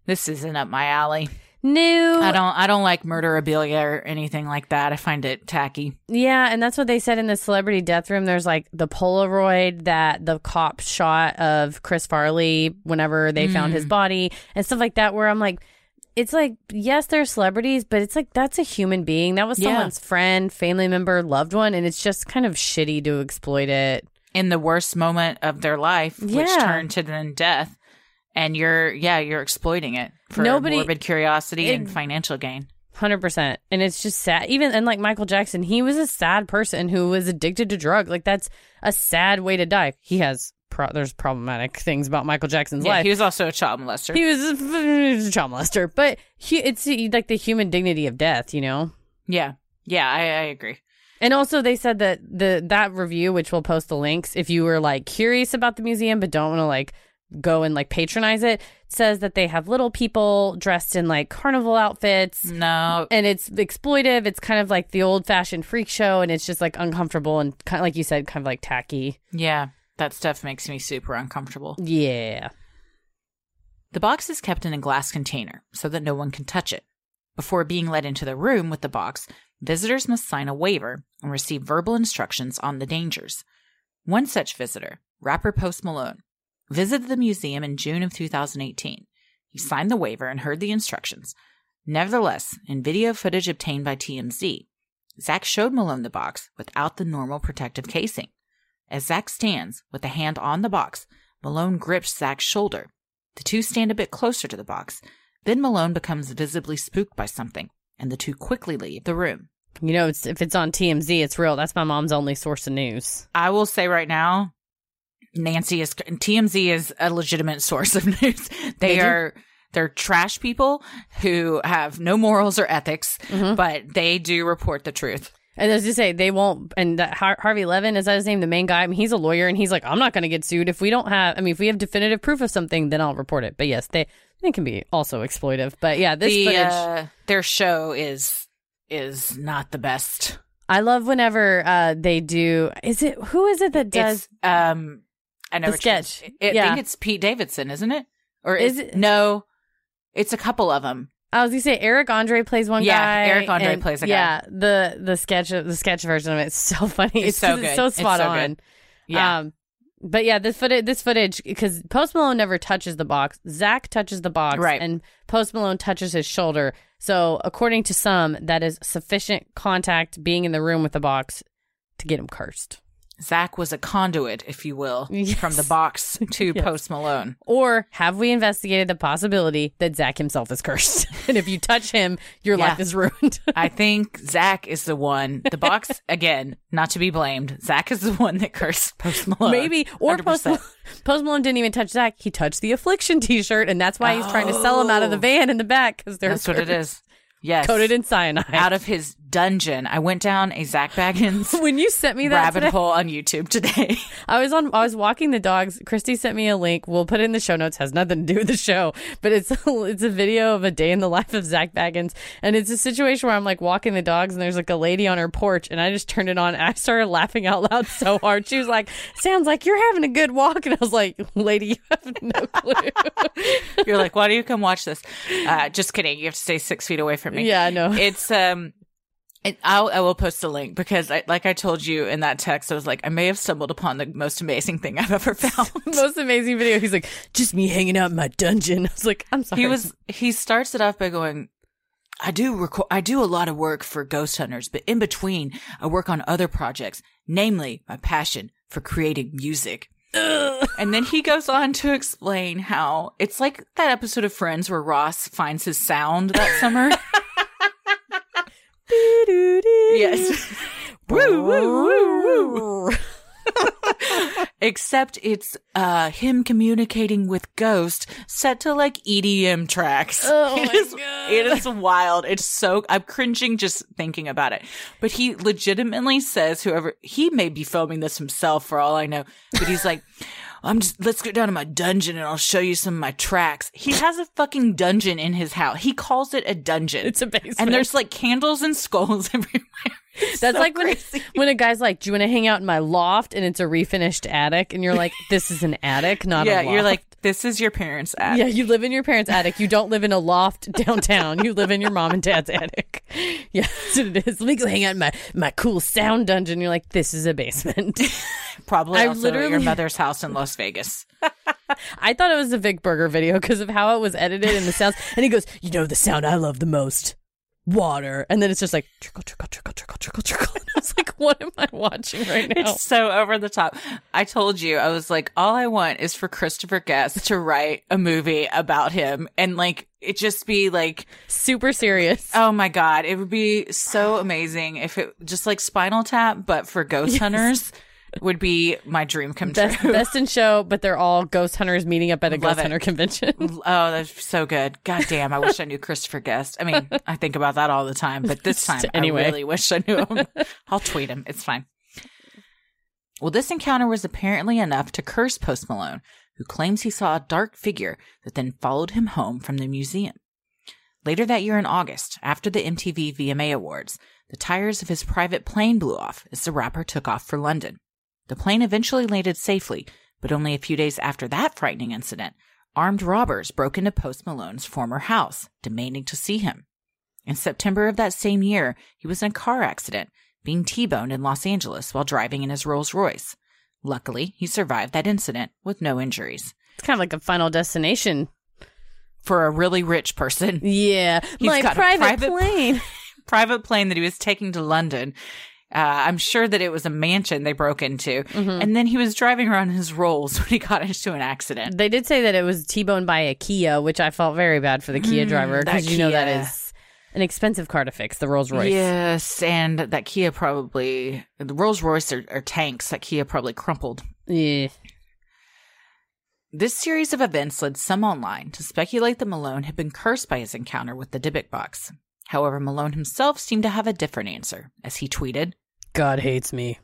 This isn't up my alley. No. I don't I don't like murderabilia or anything like that. I find it tacky. Yeah, and that's what they said in the celebrity death room. There's like the Polaroid that the cop shot of Chris Farley whenever they found his mm. body and stuff like that. Where I'm like, it's like, yes, they're celebrities, but it's like that's a human being. That was Yeah. someone's friend, family member, loved one, and it's just kind of shitty to exploit it. In the worst moment of their life, which Yeah. turned to then death. And you're yeah, you're exploiting it for Nobody- morbid curiosity and it- financial gain. Hundred percent, and it's just sad. Even and like Michael Jackson, he was a sad person who was addicted to drug. Like that's a sad way to die. He has pro- there's problematic things about Michael Jackson's Yeah, life. he was also a child molester. He was a, a child molester, but he, it's like the human dignity of death, you know. yeah. Yeah, I, I agree. And also, they said that the that review, which we'll post the links, if you were like curious about the museum but don't want to like go and like patronize it, says that they have little people dressed in like carnival outfits. No, And it's exploitive. It's kind of like the old fashioned freak show, and it's just like uncomfortable and kind of like you said, kind of like tacky. yeah, that stuff makes me super uncomfortable. Yeah. The box is kept in a glass container so that no one can touch it. Before being let into the room with the box, visitors must sign a waiver and receive verbal instructions on the dangers. One such visitor, rapper Post Malone, visited the museum in June of 2018. He signed the waiver and heard the instructions. Nevertheless, in video footage obtained by TMZ, Zak showed Malone the box without the normal protective casing. As Zak stands with a hand on the box, Malone grips Zak's shoulder. The two stand a bit closer to the box. Then Malone becomes visibly spooked by something, and the two quickly leave the room. You know, it's, if it's on TMZ, it's real. That's my mom's only source of news. I will say right now, Nancy is TMZ is a legitimate source of news. They, They do? are they're trash people who have no morals or ethics, Mm-hmm. but they do report the truth. And as you say, they won't. And that Har- Harvey Levin is that his name? The main guy. I mean, he's a lawyer, and he's like, I'm not going to get sued if we don't have. I mean, if we have definitive proof of something, then I'll report it. But yes, they they can be also exploitive. But yeah, this the footage. uh, their show is is not the best. I love whenever uh, they do. Is it who is it that does? It's um I know The sketch. I, I Yeah. think it's Pete Davidson, isn't it? Or Is is, it no? It's a couple of them. I was gonna say Eric Andre plays one Yeah, guy. Yeah, Eric Andre and- plays a guy. Yeah, the the sketch the sketch version of it is so funny. It's so 'cause good. It's so It's spot so on. good. Yeah. Um, but yeah, this footage, this footage, because Post Malone never touches the box. Zak touches the box, Right. And Post Malone touches his shoulder. So, according to some, that is sufficient contact being in the room with the box to get him cursed. Zak was a conduit, if you will, Yes. from the box to Yes. Post Malone. Or have we investigated the possibility that Zak himself is cursed? and if you touch him, your Yeah. life is ruined. I think Zak is the one. The box, again, not to be blamed. Zak is the one that cursed Post Malone. Maybe. Or Post 100%. Malone, Post Malone didn't even touch Zak. He touched the Affliction t shirt, and that's why he's trying to sell him out of the Oh. van in the back because they're That's what it is. cursed. is. Yes. Coated in cyanide. out of his dungeon. I went down a Zak Bagans when you sent me that rabbit today, hole on YouTube today. I was on. I was walking the dogs. Christy sent me a link. We'll put it in the show notes. Has nothing to do with the show, but it's it's a video of a day in the life of Zak Bagans, and it's a situation where I'm like walking the dogs, and there's like a lady on her porch, and I just turned it on, and I started laughing out loud so hard. She was like, "Sounds like you're having a good walk," and I was like, "Lady, you have no clue." You're like, why do you come watch this? Uh, just kidding. You have to stay six feet away from me. yeah, I know. It's um. I'll, I will post a link because, I, like I told you in that text, I was like, I may have stumbled upon the most amazing thing I've ever found. Most amazing video. He's like, "Just me hanging out in my dungeon." I was like, "I'm sorry." he was. He starts it off by going, "I do record. I do a lot of work for ghost hunters, but in between, I work on other projects, namely my passion for creating music." And then he goes on to explain how it's like that episode of Friends where Ross finds his sound that summer. yes. woo, woo, woo, woo. Except it's uh him communicating with Ghost set to like EDM tracks. Oh It my is- God. It is wild. It's so I'm cringing just thinking about it. But he legitimately says whoever he may be filming this himself for all I know. But he's like I'm just let's go down to my dungeon and I'll show you some of my tracks. He has a fucking dungeon in his house. He calls it a dungeon. It's a basement. and there's like candles and skulls everywhere. It's That's so like when, when a guy's like, "Do you want to hang out in my loft?" and it's a refinished attic, and you're like, "This is an attic, not yeah, a loft." you're like, this is your parents' attic. Yeah, you live in your parents' attic. You don't live in a loft downtown. You live in your mom and dad's attic. Yeah, that's what it is. Let me go hang out in my, my cool sound dungeon. You're like, this is a basement. Probably I also at your mother's house in Las Vegas. I thought it was a Vic Berger video because of how it was edited and the sounds. And he goes, you know the sound I love the most? Water. And then it's just like trickle, trickle, trickle, trickle, trickle, trickle. And I was like, what am I watching right now? It's so over the top. I told you, I was like, all I want is for Christopher Guest to write a movie about him and like it just be like, super serious. oh my God, it would be so amazing if it just like Spinal Tap, but for ghost hunters would be my dream come Best, true. best in show, but they're all ghost hunters meeting up at a ghost it. hunter convention. Oh, that's so good. God damn, I wish I knew Christopher Guest. I mean, I think about that all the time, but this time Anyway. I really wish I knew him. I'll tweet him. It's fine. Well, this encounter was apparently enough to curse Post Malone, who claims he saw a dark figure that then followed him home from the museum. Later that year in August, after the MTV VMA Awards, the tires of his private plane blew off as the rapper took off for London. The plane eventually landed safely, but only a few days after that frightening incident, armed robbers broke into Post Malone's former house, demanding to see him. In September of that same year, he was in a car accident, being T-boned in Los Angeles while driving in his Rolls Royce. Luckily, he survived that incident with no injuries. It's kind of like a final destination. For a really rich person, Yeah. He's My got a private, private plane. private plane that he was taking to London. Uh, I'm sure that it was a mansion they broke into. And then he was driving around his Rolls when he got into an accident. They did say that it was T-boned by a Kia, which I felt very bad for the Kia driver because you know that is an expensive car to fix, the Rolls Royce. Yes, and that Kia probably, the Rolls Royce are, are tanks. That Kia probably crumpled. Yeah. This series of events led some online to speculate that Malone had been cursed by his encounter with the Dybbuk box. However, Malone himself seemed to have a different answer, as he tweeted God hates me.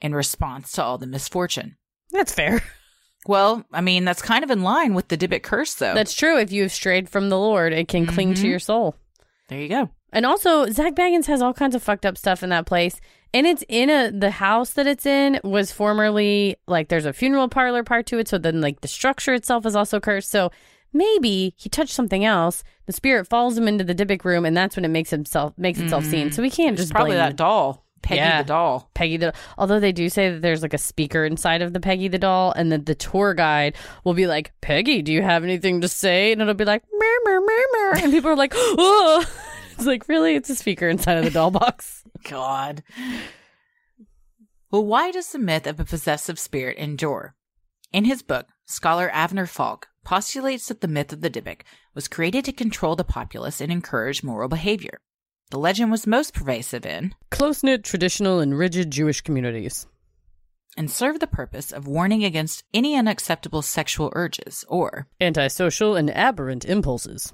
in response to all the misfortune. That's fair. Well, I mean, that's kind of in line with the Dybbuk curse, though. That's true. If you've strayed from the Lord, it can cling to Mhm. your soul. there you go. And also, Zak Bagans has all kinds of fucked up stuff in that place. And it's in a the house that it's in was formerly like there's a funeral parlor part to it. So then like the structure itself is also cursed. So maybe he touched something else. The spirit follows him into the Dybbuk room, and that's when it makes himself makes itself seen. Mm-hmm. So we can't It's just probably blame that doll, Peggy Yeah. the doll. Peggy the although they do say that there's like a speaker inside of the Peggy the doll and that the tour guide will be like, Peggy, do you have anything to say? And it'll be like mer mer mer mer and people are like, oh it's like really it's a speaker inside of the doll box. God. Well, why does the myth of a possessive spirit endure? In his book, scholar Avner Falk postulates that the myth of the Dybbuk was created to control the populace and encourage moral behavior. The legend was most pervasive in Close knit, traditional, and rigid Jewish communities. and served the purpose of warning against any unacceptable sexual urges or Antisocial and aberrant impulses.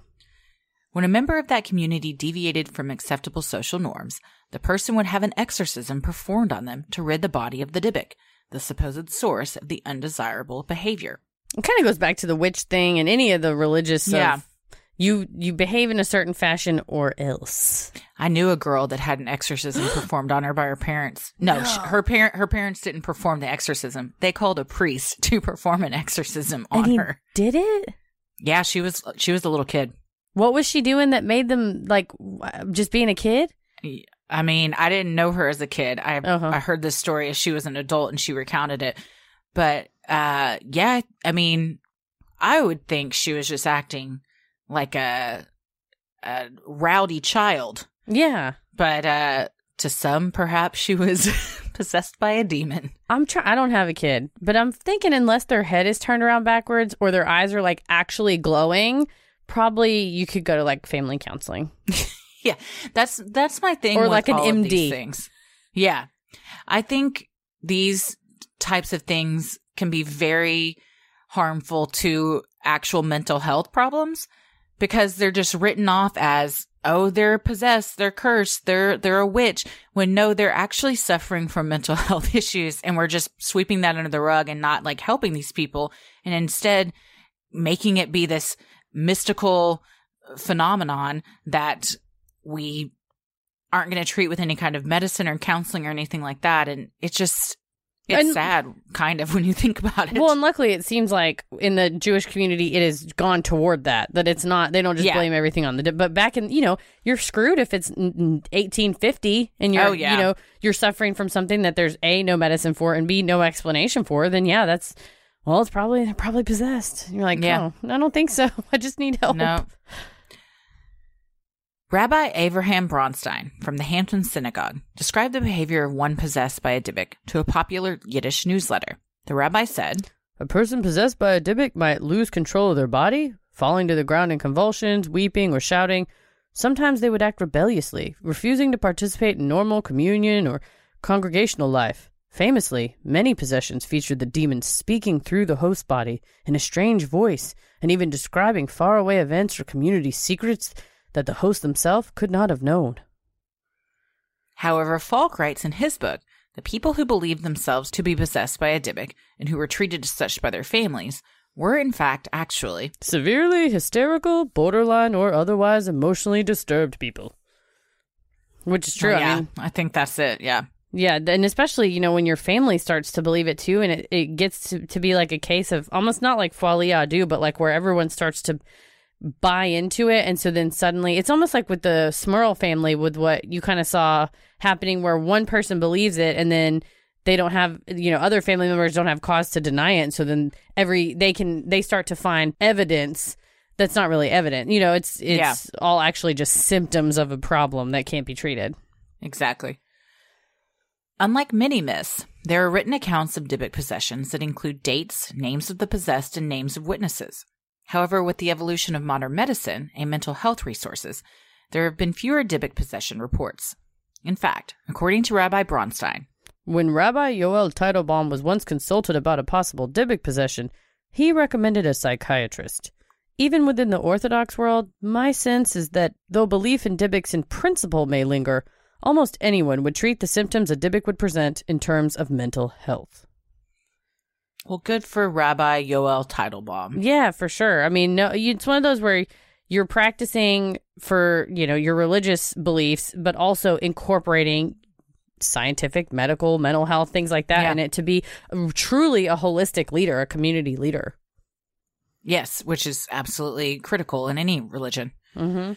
When a member of that community deviated from acceptable social norms, the person would have an exorcism performed on them to rid the body of the Dybbuk, the supposed source of the undesirable behavior. It kind of goes back to the witch thing and any of the religious. of Yeah. you you behave in a certain fashion or else. I knew a girl that had an exorcism performed on her by her parents. No, sh her parent her parents didn't perform the exorcism. They called a priest to perform an exorcism on and he her. did it. Yeah, she was she was a little kid. What was she doing that made them like just being a kid? I mean, I didn't know her as a kid. I Uh-huh. I heard this story as she was an adult and she recounted it. But uh yeah, I mean, I would think she was just acting like a a rowdy child. Yeah, But uh to some perhaps she was possessed by a demon. I'm trying. I don't have a kid, but I'm thinking unless their head is turned around backwards or their eyes are like actually glowing, probably you could go to like family counseling. Yeah, that's that's my thing. Or like an MD. things. Yeah, I think these types of things can be very harmful to actual mental health problems because they're just written off as oh they're possessed they're cursed they're they're a witch when no they're actually suffering from mental health issues and we're just sweeping that under the rug and not like helping these people and instead making it be this mystical phenomenon that we aren't going to treat with any kind of medicine or counseling or anything like that. And it just it's And- sad kind of when you think about it Well, and luckily, it seems like in the Jewish community, it has gone toward that. That it's not they don't just Yeah. blame everything on the. But back in you know, you're screwed if it's n- n- 1850 and you're Oh, yeah. you know you're suffering from something that there's a no medicine for and b no explanation for. Then yeah, that's well, it's probably they're probably possessed. And you're like, Yeah. no, I don't think so. I just need help. No. Rabbi Abraham Bronstein from the Hampton Synagogue described the behavior of one possessed by a Dybbuk to a popular Yiddish newsletter. The rabbi said, A person possessed by a Dybbuk might lose control of their body, falling to the ground in convulsions, weeping, or shouting. Sometimes they would act rebelliously, refusing to participate in normal communion or congregational life. Famously, many possessions featured the demon speaking through the host body in a strange voice and even describing faraway events or community secrets that the host himself could not have known. However, Falk writes in his book the people who believed themselves to be possessed by a Dybbuk and who were treated as such by their families were, in fact, actually Severely hysterical, borderline, or otherwise emotionally disturbed people. Which is true. Oh, I yeah, mean, I think that's it. Yeah. Yeah, and especially you know when your family starts to believe it too, and it, it gets to, to be like a case of almost not like folie à deux, but like where everyone starts to buy into it, and so then suddenly it's almost like with the Smurl family with what you kind of saw happening, where one person believes it, and then they don't have you know other family members don't have cause to deny it, and so then every they can they start to find evidence that's not really evident. You know, it's it's Yeah. all actually just symptoms of a problem that can't be treated. Exactly. Unlike many myths, there are written accounts of Dybbuk possessions that include dates, names of the possessed, and names of witnesses. However, with the evolution of modern medicine and mental health resources, there have been fewer Dybbuk possession reports. In fact, according to Rabbi Bronstein, When Rabbi Yoel Teitelbaum was once consulted about a possible Dybbuk possession, he recommended a psychiatrist. Even within the Orthodox world, my sense is that though belief in Dybbuks in principle may linger, almost anyone would treat the symptoms a Dybbuk would present in terms of mental health. Well, good for Rabbi Yoel Teitelbaum. Yeah, for sure. I mean, no, you- it's one of those where you're practicing for you know your religious beliefs, but also incorporating scientific, medical, mental health things like that, Yeah. and it to be truly a holistic leader, a community leader. Yes, which is absolutely critical in any religion. Mm-hmm.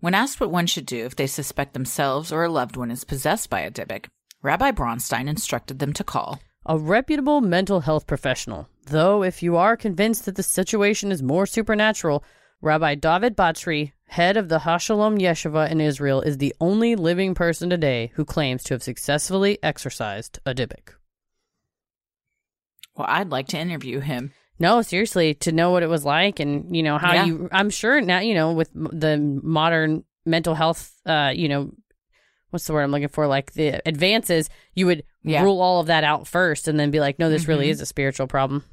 When asked what one should do if they suspect themselves or a loved one is possessed by a Dybbuk, Rabbi Bronstein instructed them to call A reputable mental health professional. Though, if you are convinced that the situation is more supernatural, Rabbi David Batzri, head of the Hashalom Yeshiva in Israel, is the only living person today who claims to have successfully exorcised a Dybbuk. Well, I'd like to interview him. No, seriously, to know what it was like and, you know, how Yeah. you, I'm sure now, you know, with the modern mental health, uh, you know, what's the word I'm looking for? Like the advances, you would Yeah. rule all of that out first and then be like, no, this really Mhm. is a spiritual problem.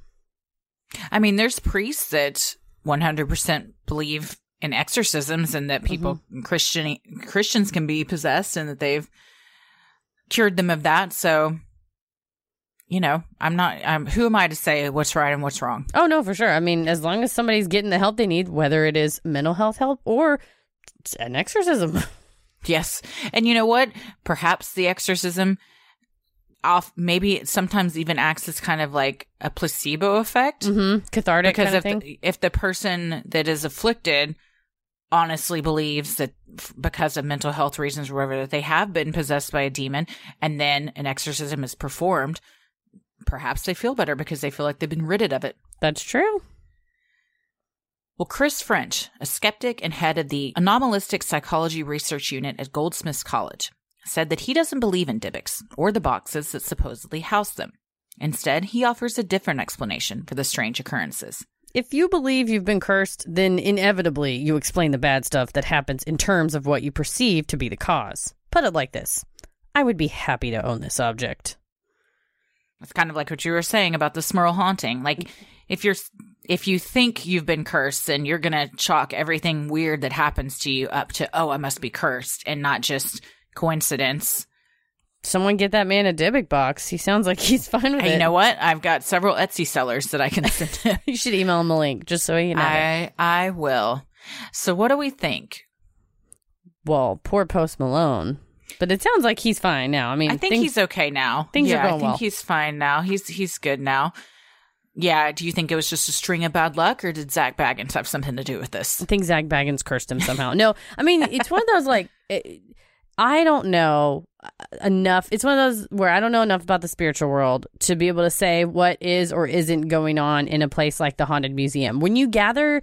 I mean, there's priests that 100% believe in exorcisms and that people Christian Christians can be possessed and that they've cured them of that. So, you know, I'm not. I'm who am I to say what's right and what's wrong? Oh no, for sure. I mean, as long as somebody's getting the help they need, whether it is mental health help or an exorcism. Yes, and you know what? Perhaps the exorcism off maybe it sometimes even acts as kind of like a placebo effect mm-hmm. Cathartic because kind of if the, if the person that is afflicted honestly believes that f- because of mental health reasons or whatever that they have been possessed by a demon and then an exorcism is performed perhaps they feel better because they feel like they've been ridded of it That's true. Well chris french a skeptic and head of the anomalistic psychology research unit at goldsmiths college said that he doesn't believe in Dybbuk's or the boxes that supposedly house them instead he offers a different explanation for the strange occurrences If you believe you've been cursed, then inevitably you explain the bad stuff that happens in terms of what you perceive to be the cause. Put it like this I would be happy to own this object. It's kind of like what you were saying about the Smurl haunting. Like mm. if you're if you think you've been cursed, then you're gonna chalk everything weird that happens to you up to oh, I must be cursed, and not just coincidence. Someone get that man a Dybbuk box. He sounds like he's fine with Hey, it. you know what? I've got several Etsy sellers that I can send him. You should email him a link just so he knows. I I will. So what do we think? well, poor Post Malone. But it sounds like he's fine now. I mean, I think things- he's okay now. things are yeah, I think well. he's fine now. He's he's good now. Yeah. Do you think it was just a string of bad luck, or did Zak Bagans have something to do with this? I think Zak Bagans cursed him somehow. no, I mean it's one of those like it, I don't know uh, enough. It's one of those where I don't know enough about the spiritual world to be able to say what is or isn't going on in a place like the haunted museum. When you gather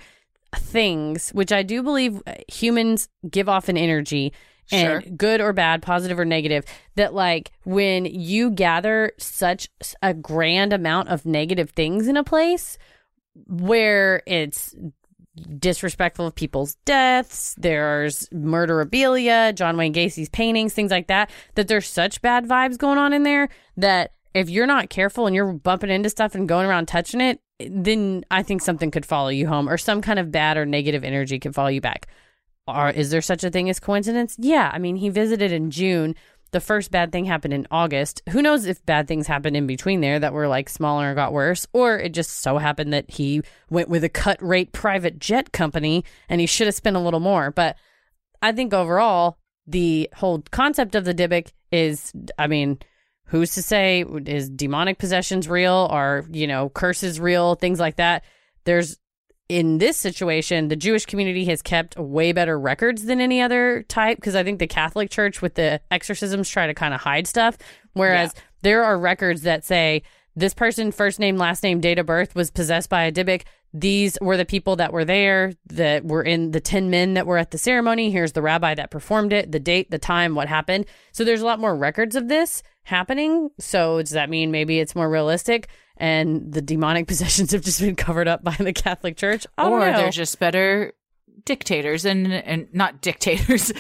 things, which I do believe uh, humans give off an energy. And Sure. good or bad, positive or negative, that like when you gather such a grand amount of negative things in a place where it's disrespectful of people's deaths. There's murderabilia, John Wayne Gacy's paintings, things like that. That there's such bad vibes going on in there that if you're not careful and you're bumping into stuff and going around touching it, then I think something could follow you home or some kind of bad or negative energy could follow you back. Or is there such a thing as coincidence? Yeah. I mean, he visited in June. The first bad thing happened in August. Who knows if bad things happened in between there that were like smaller and got worse, or it just so happened that he went with a cut rate private jet company and he should have spent a little more. But I think overall, the whole concept of the Dybbuk is, I mean, who's to say is demonic possessions real? Are you know curses real? Things like that. There's in this situation, the Jewish community has kept way better records than any other type because I think the Catholic Church with the exorcisms try to kind of hide stuff, whereas there are records that say this person first name, last name, date of birth was possessed by a Dybbuk. These were the people that were there that were in the 10 men that were at the ceremony. Here's the rabbi that performed it, the date, the time, what happened. So there's a lot more records of this happening. So does that mean maybe it's more realistic and the demonic possessions have just been covered up by the Catholic Church? Or know. they're just better dictators and and not dictators,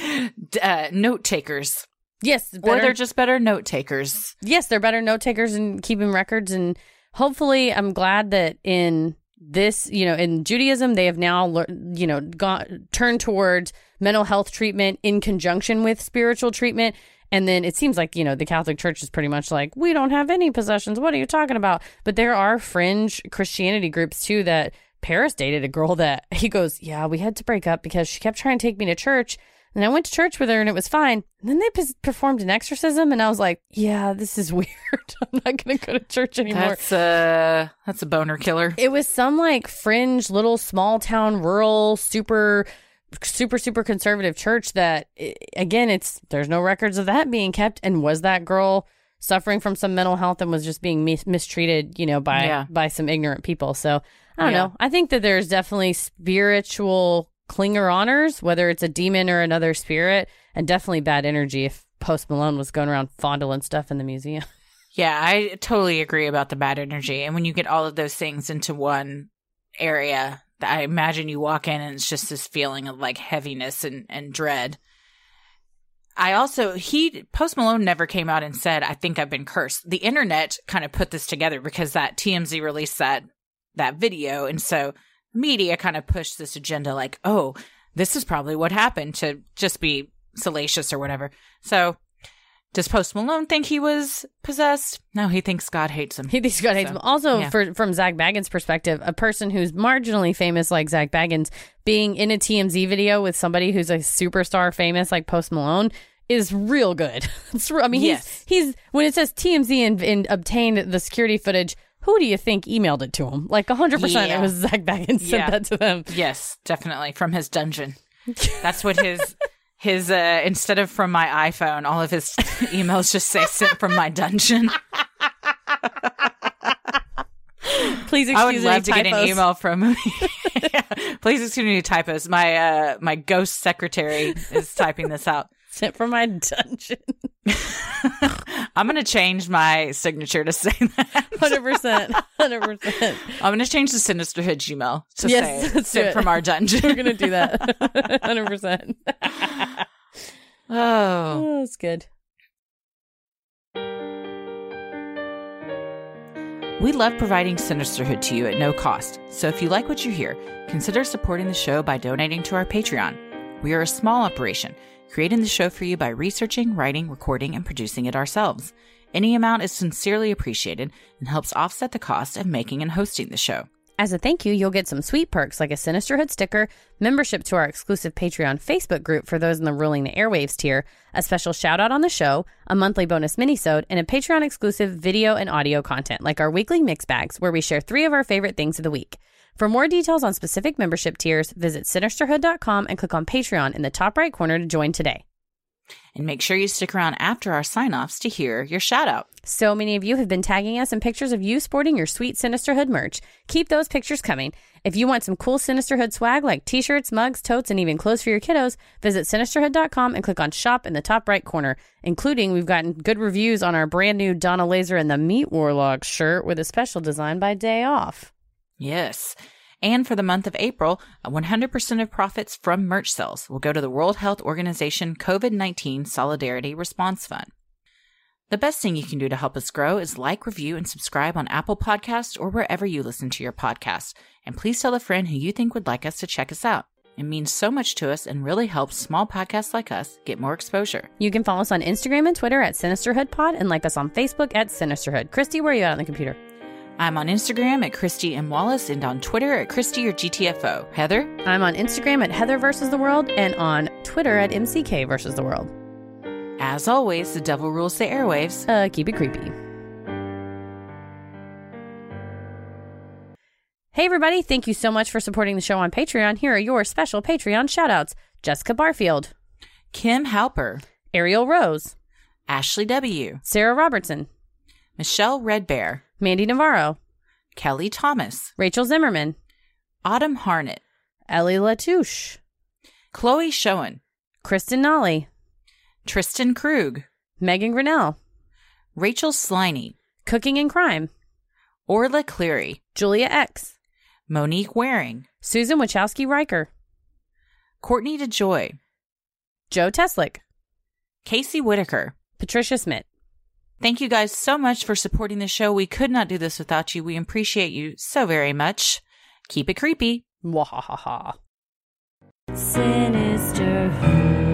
uh, note takers, yes, or they're just better note takers. yes, they're better note takers and keeping records. And hopefully, I'm glad that in this, you know, in Judaism, they have now, lear- you know, gone turned towards mental health treatment in conjunction with spiritual treatment. And then it seems like, you know, the Catholic Church is pretty much like, we don't have any possessions. What are you talking about? But there are fringe Christianity groups too that Paris dated a girl that he goes, Yeah, we had to break up because she kept trying to take me to church. And I went to church with her and it was fine. And then they pers- performed an exorcism and I was like, yeah, this is weird. I'm not going to go to church anymore. That's a that's a boner killer. it was some like fringe little small town rural super super super conservative church that again it's there's no records of that being kept and was that girl suffering from some mental health and was just being mis- mistreated you know by Yeah. by some ignorant people so i don't Yeah. know i think that there's definitely spiritual clinger honors whether it's a demon or another spirit and definitely bad energy if post malone was going around fondling stuff in the museum Yeah, I totally agree about the bad energy. And when you get all of those things into one area, I imagine you walk in and it's just this feeling of like heaviness and, and dread. I also, he, Post Malone never came out and said, I think I've been cursed. The internet kind of put this together because that TMZ released that, that video. And so media kind of pushed this agenda like, oh, this is probably what happened to just be salacious or whatever. So, does Post Malone think he was possessed? No, he thinks God hates him. He thinks God hates So, him. Also, yeah. for, from Zak Bagans' perspective, a person who's marginally famous like Zak Bagans being in a TMZ video with somebody who's a superstar famous like Post Malone is real good. I mean, Yes. he's he's when it says TMZ and, and obtained the security footage. Who do you think emailed it to him? Like hundred percent, it was Zak Bagans sent that to them. Yes, definitely from his dungeon. That's what his his uh instead of from my iPhone, all of his emails just say sent from my dungeon. Please excuse me. I would love to get an email from Yeah. Please excuse me typos. My uh my ghost secretary is typing this out. Sent from my dungeon. I'm gonna change my signature to say that. Hundred percent, hundred percent. I'm gonna change the Sinisterhood Gmail to Yes, say sent from our dungeon. We're gonna do that. Hundred percent. oh. Oh, that's good. We love providing Sinisterhood to you at no cost, so if you like what you hear, consider supporting the show by donating to our Patreon. We are a small operation, creating the show for you by researching, writing, recording, and producing it ourselves. Any amount is sincerely appreciated and helps offset the cost of making and hosting the show. As a thank you, you'll get some sweet perks like a Sinisterhood sticker, membership to our exclusive Patreon Facebook group for those in the Ruling the Airwaves tier, a special shout out on the show, a monthly bonus minisode, and a Patreon exclusive video and audio content like our weekly mix bags where we share three of our favorite things of the week. For more details on specific membership tiers, visit sinisterhood.com and click on Patreon in the top right corner to join today. And make sure you stick around after our sign offs to hear your shout out. So many of you have been tagging us in pictures of you sporting your sweet Sinisterhood merch. Keep those pictures coming. If you want some cool Sinisterhood swag like t shirts, mugs, totes, and even clothes for your kiddos, visit sinisterhood.com and click on shop in the top right corner. Including, we've gotten good reviews on our brand new Donna Laser and the Meat Warlock shirt with a special design by Day Off. Yes. And for the month of April, uh, 100% of profits from merch sales will go to the World Health Organization COVID 19 Solidarity Response Fund. The best thing you can do to help us grow is like, review, and subscribe on Apple Podcasts or wherever you listen to your podcasts. And please tell a friend who you think would like us to check us out. It means so much to us and really helps small podcasts like us get more exposure. You can follow us on Instagram and Twitter at SinisterhoodPod and like us on Facebook at Sinisterhood. Christy, where are you at on the computer? I'm on Instagram at Christy M. Wallace and on Twitter at Christy or GTFO. Heather? I'm on Instagram at Heather versus the World and on Twitter at MCK versus the World. As always, the devil rules the airwaves. Uh, keep it creepy. Hey, everybody. Thank you so much for supporting the show on Patreon. Here are your special Patreon shoutouts Jessica Barfield, Kim Halper, Ariel Rose, Ashley W., Sarah Robertson, Michelle Redbear, Mandy Navarro, Kelly Thomas, Rachel Zimmerman, Autumn Harnett, Ellie Latouche, Chloe Schoen, Kristen Nolly, Tristan Krug, Megan Grinnell, Rachel Sliney, Cooking and Crime, Orla Cleary, Julia X, Monique Waring, Susan Wachowski Riker, Courtney DeJoy, Joe Teslick, Casey Whitaker. Patricia Smith. Thank you guys so much for supporting the show. We could not do this without you. We appreciate you so very much. Keep it creepy. Wahahaha. Sinisterhood.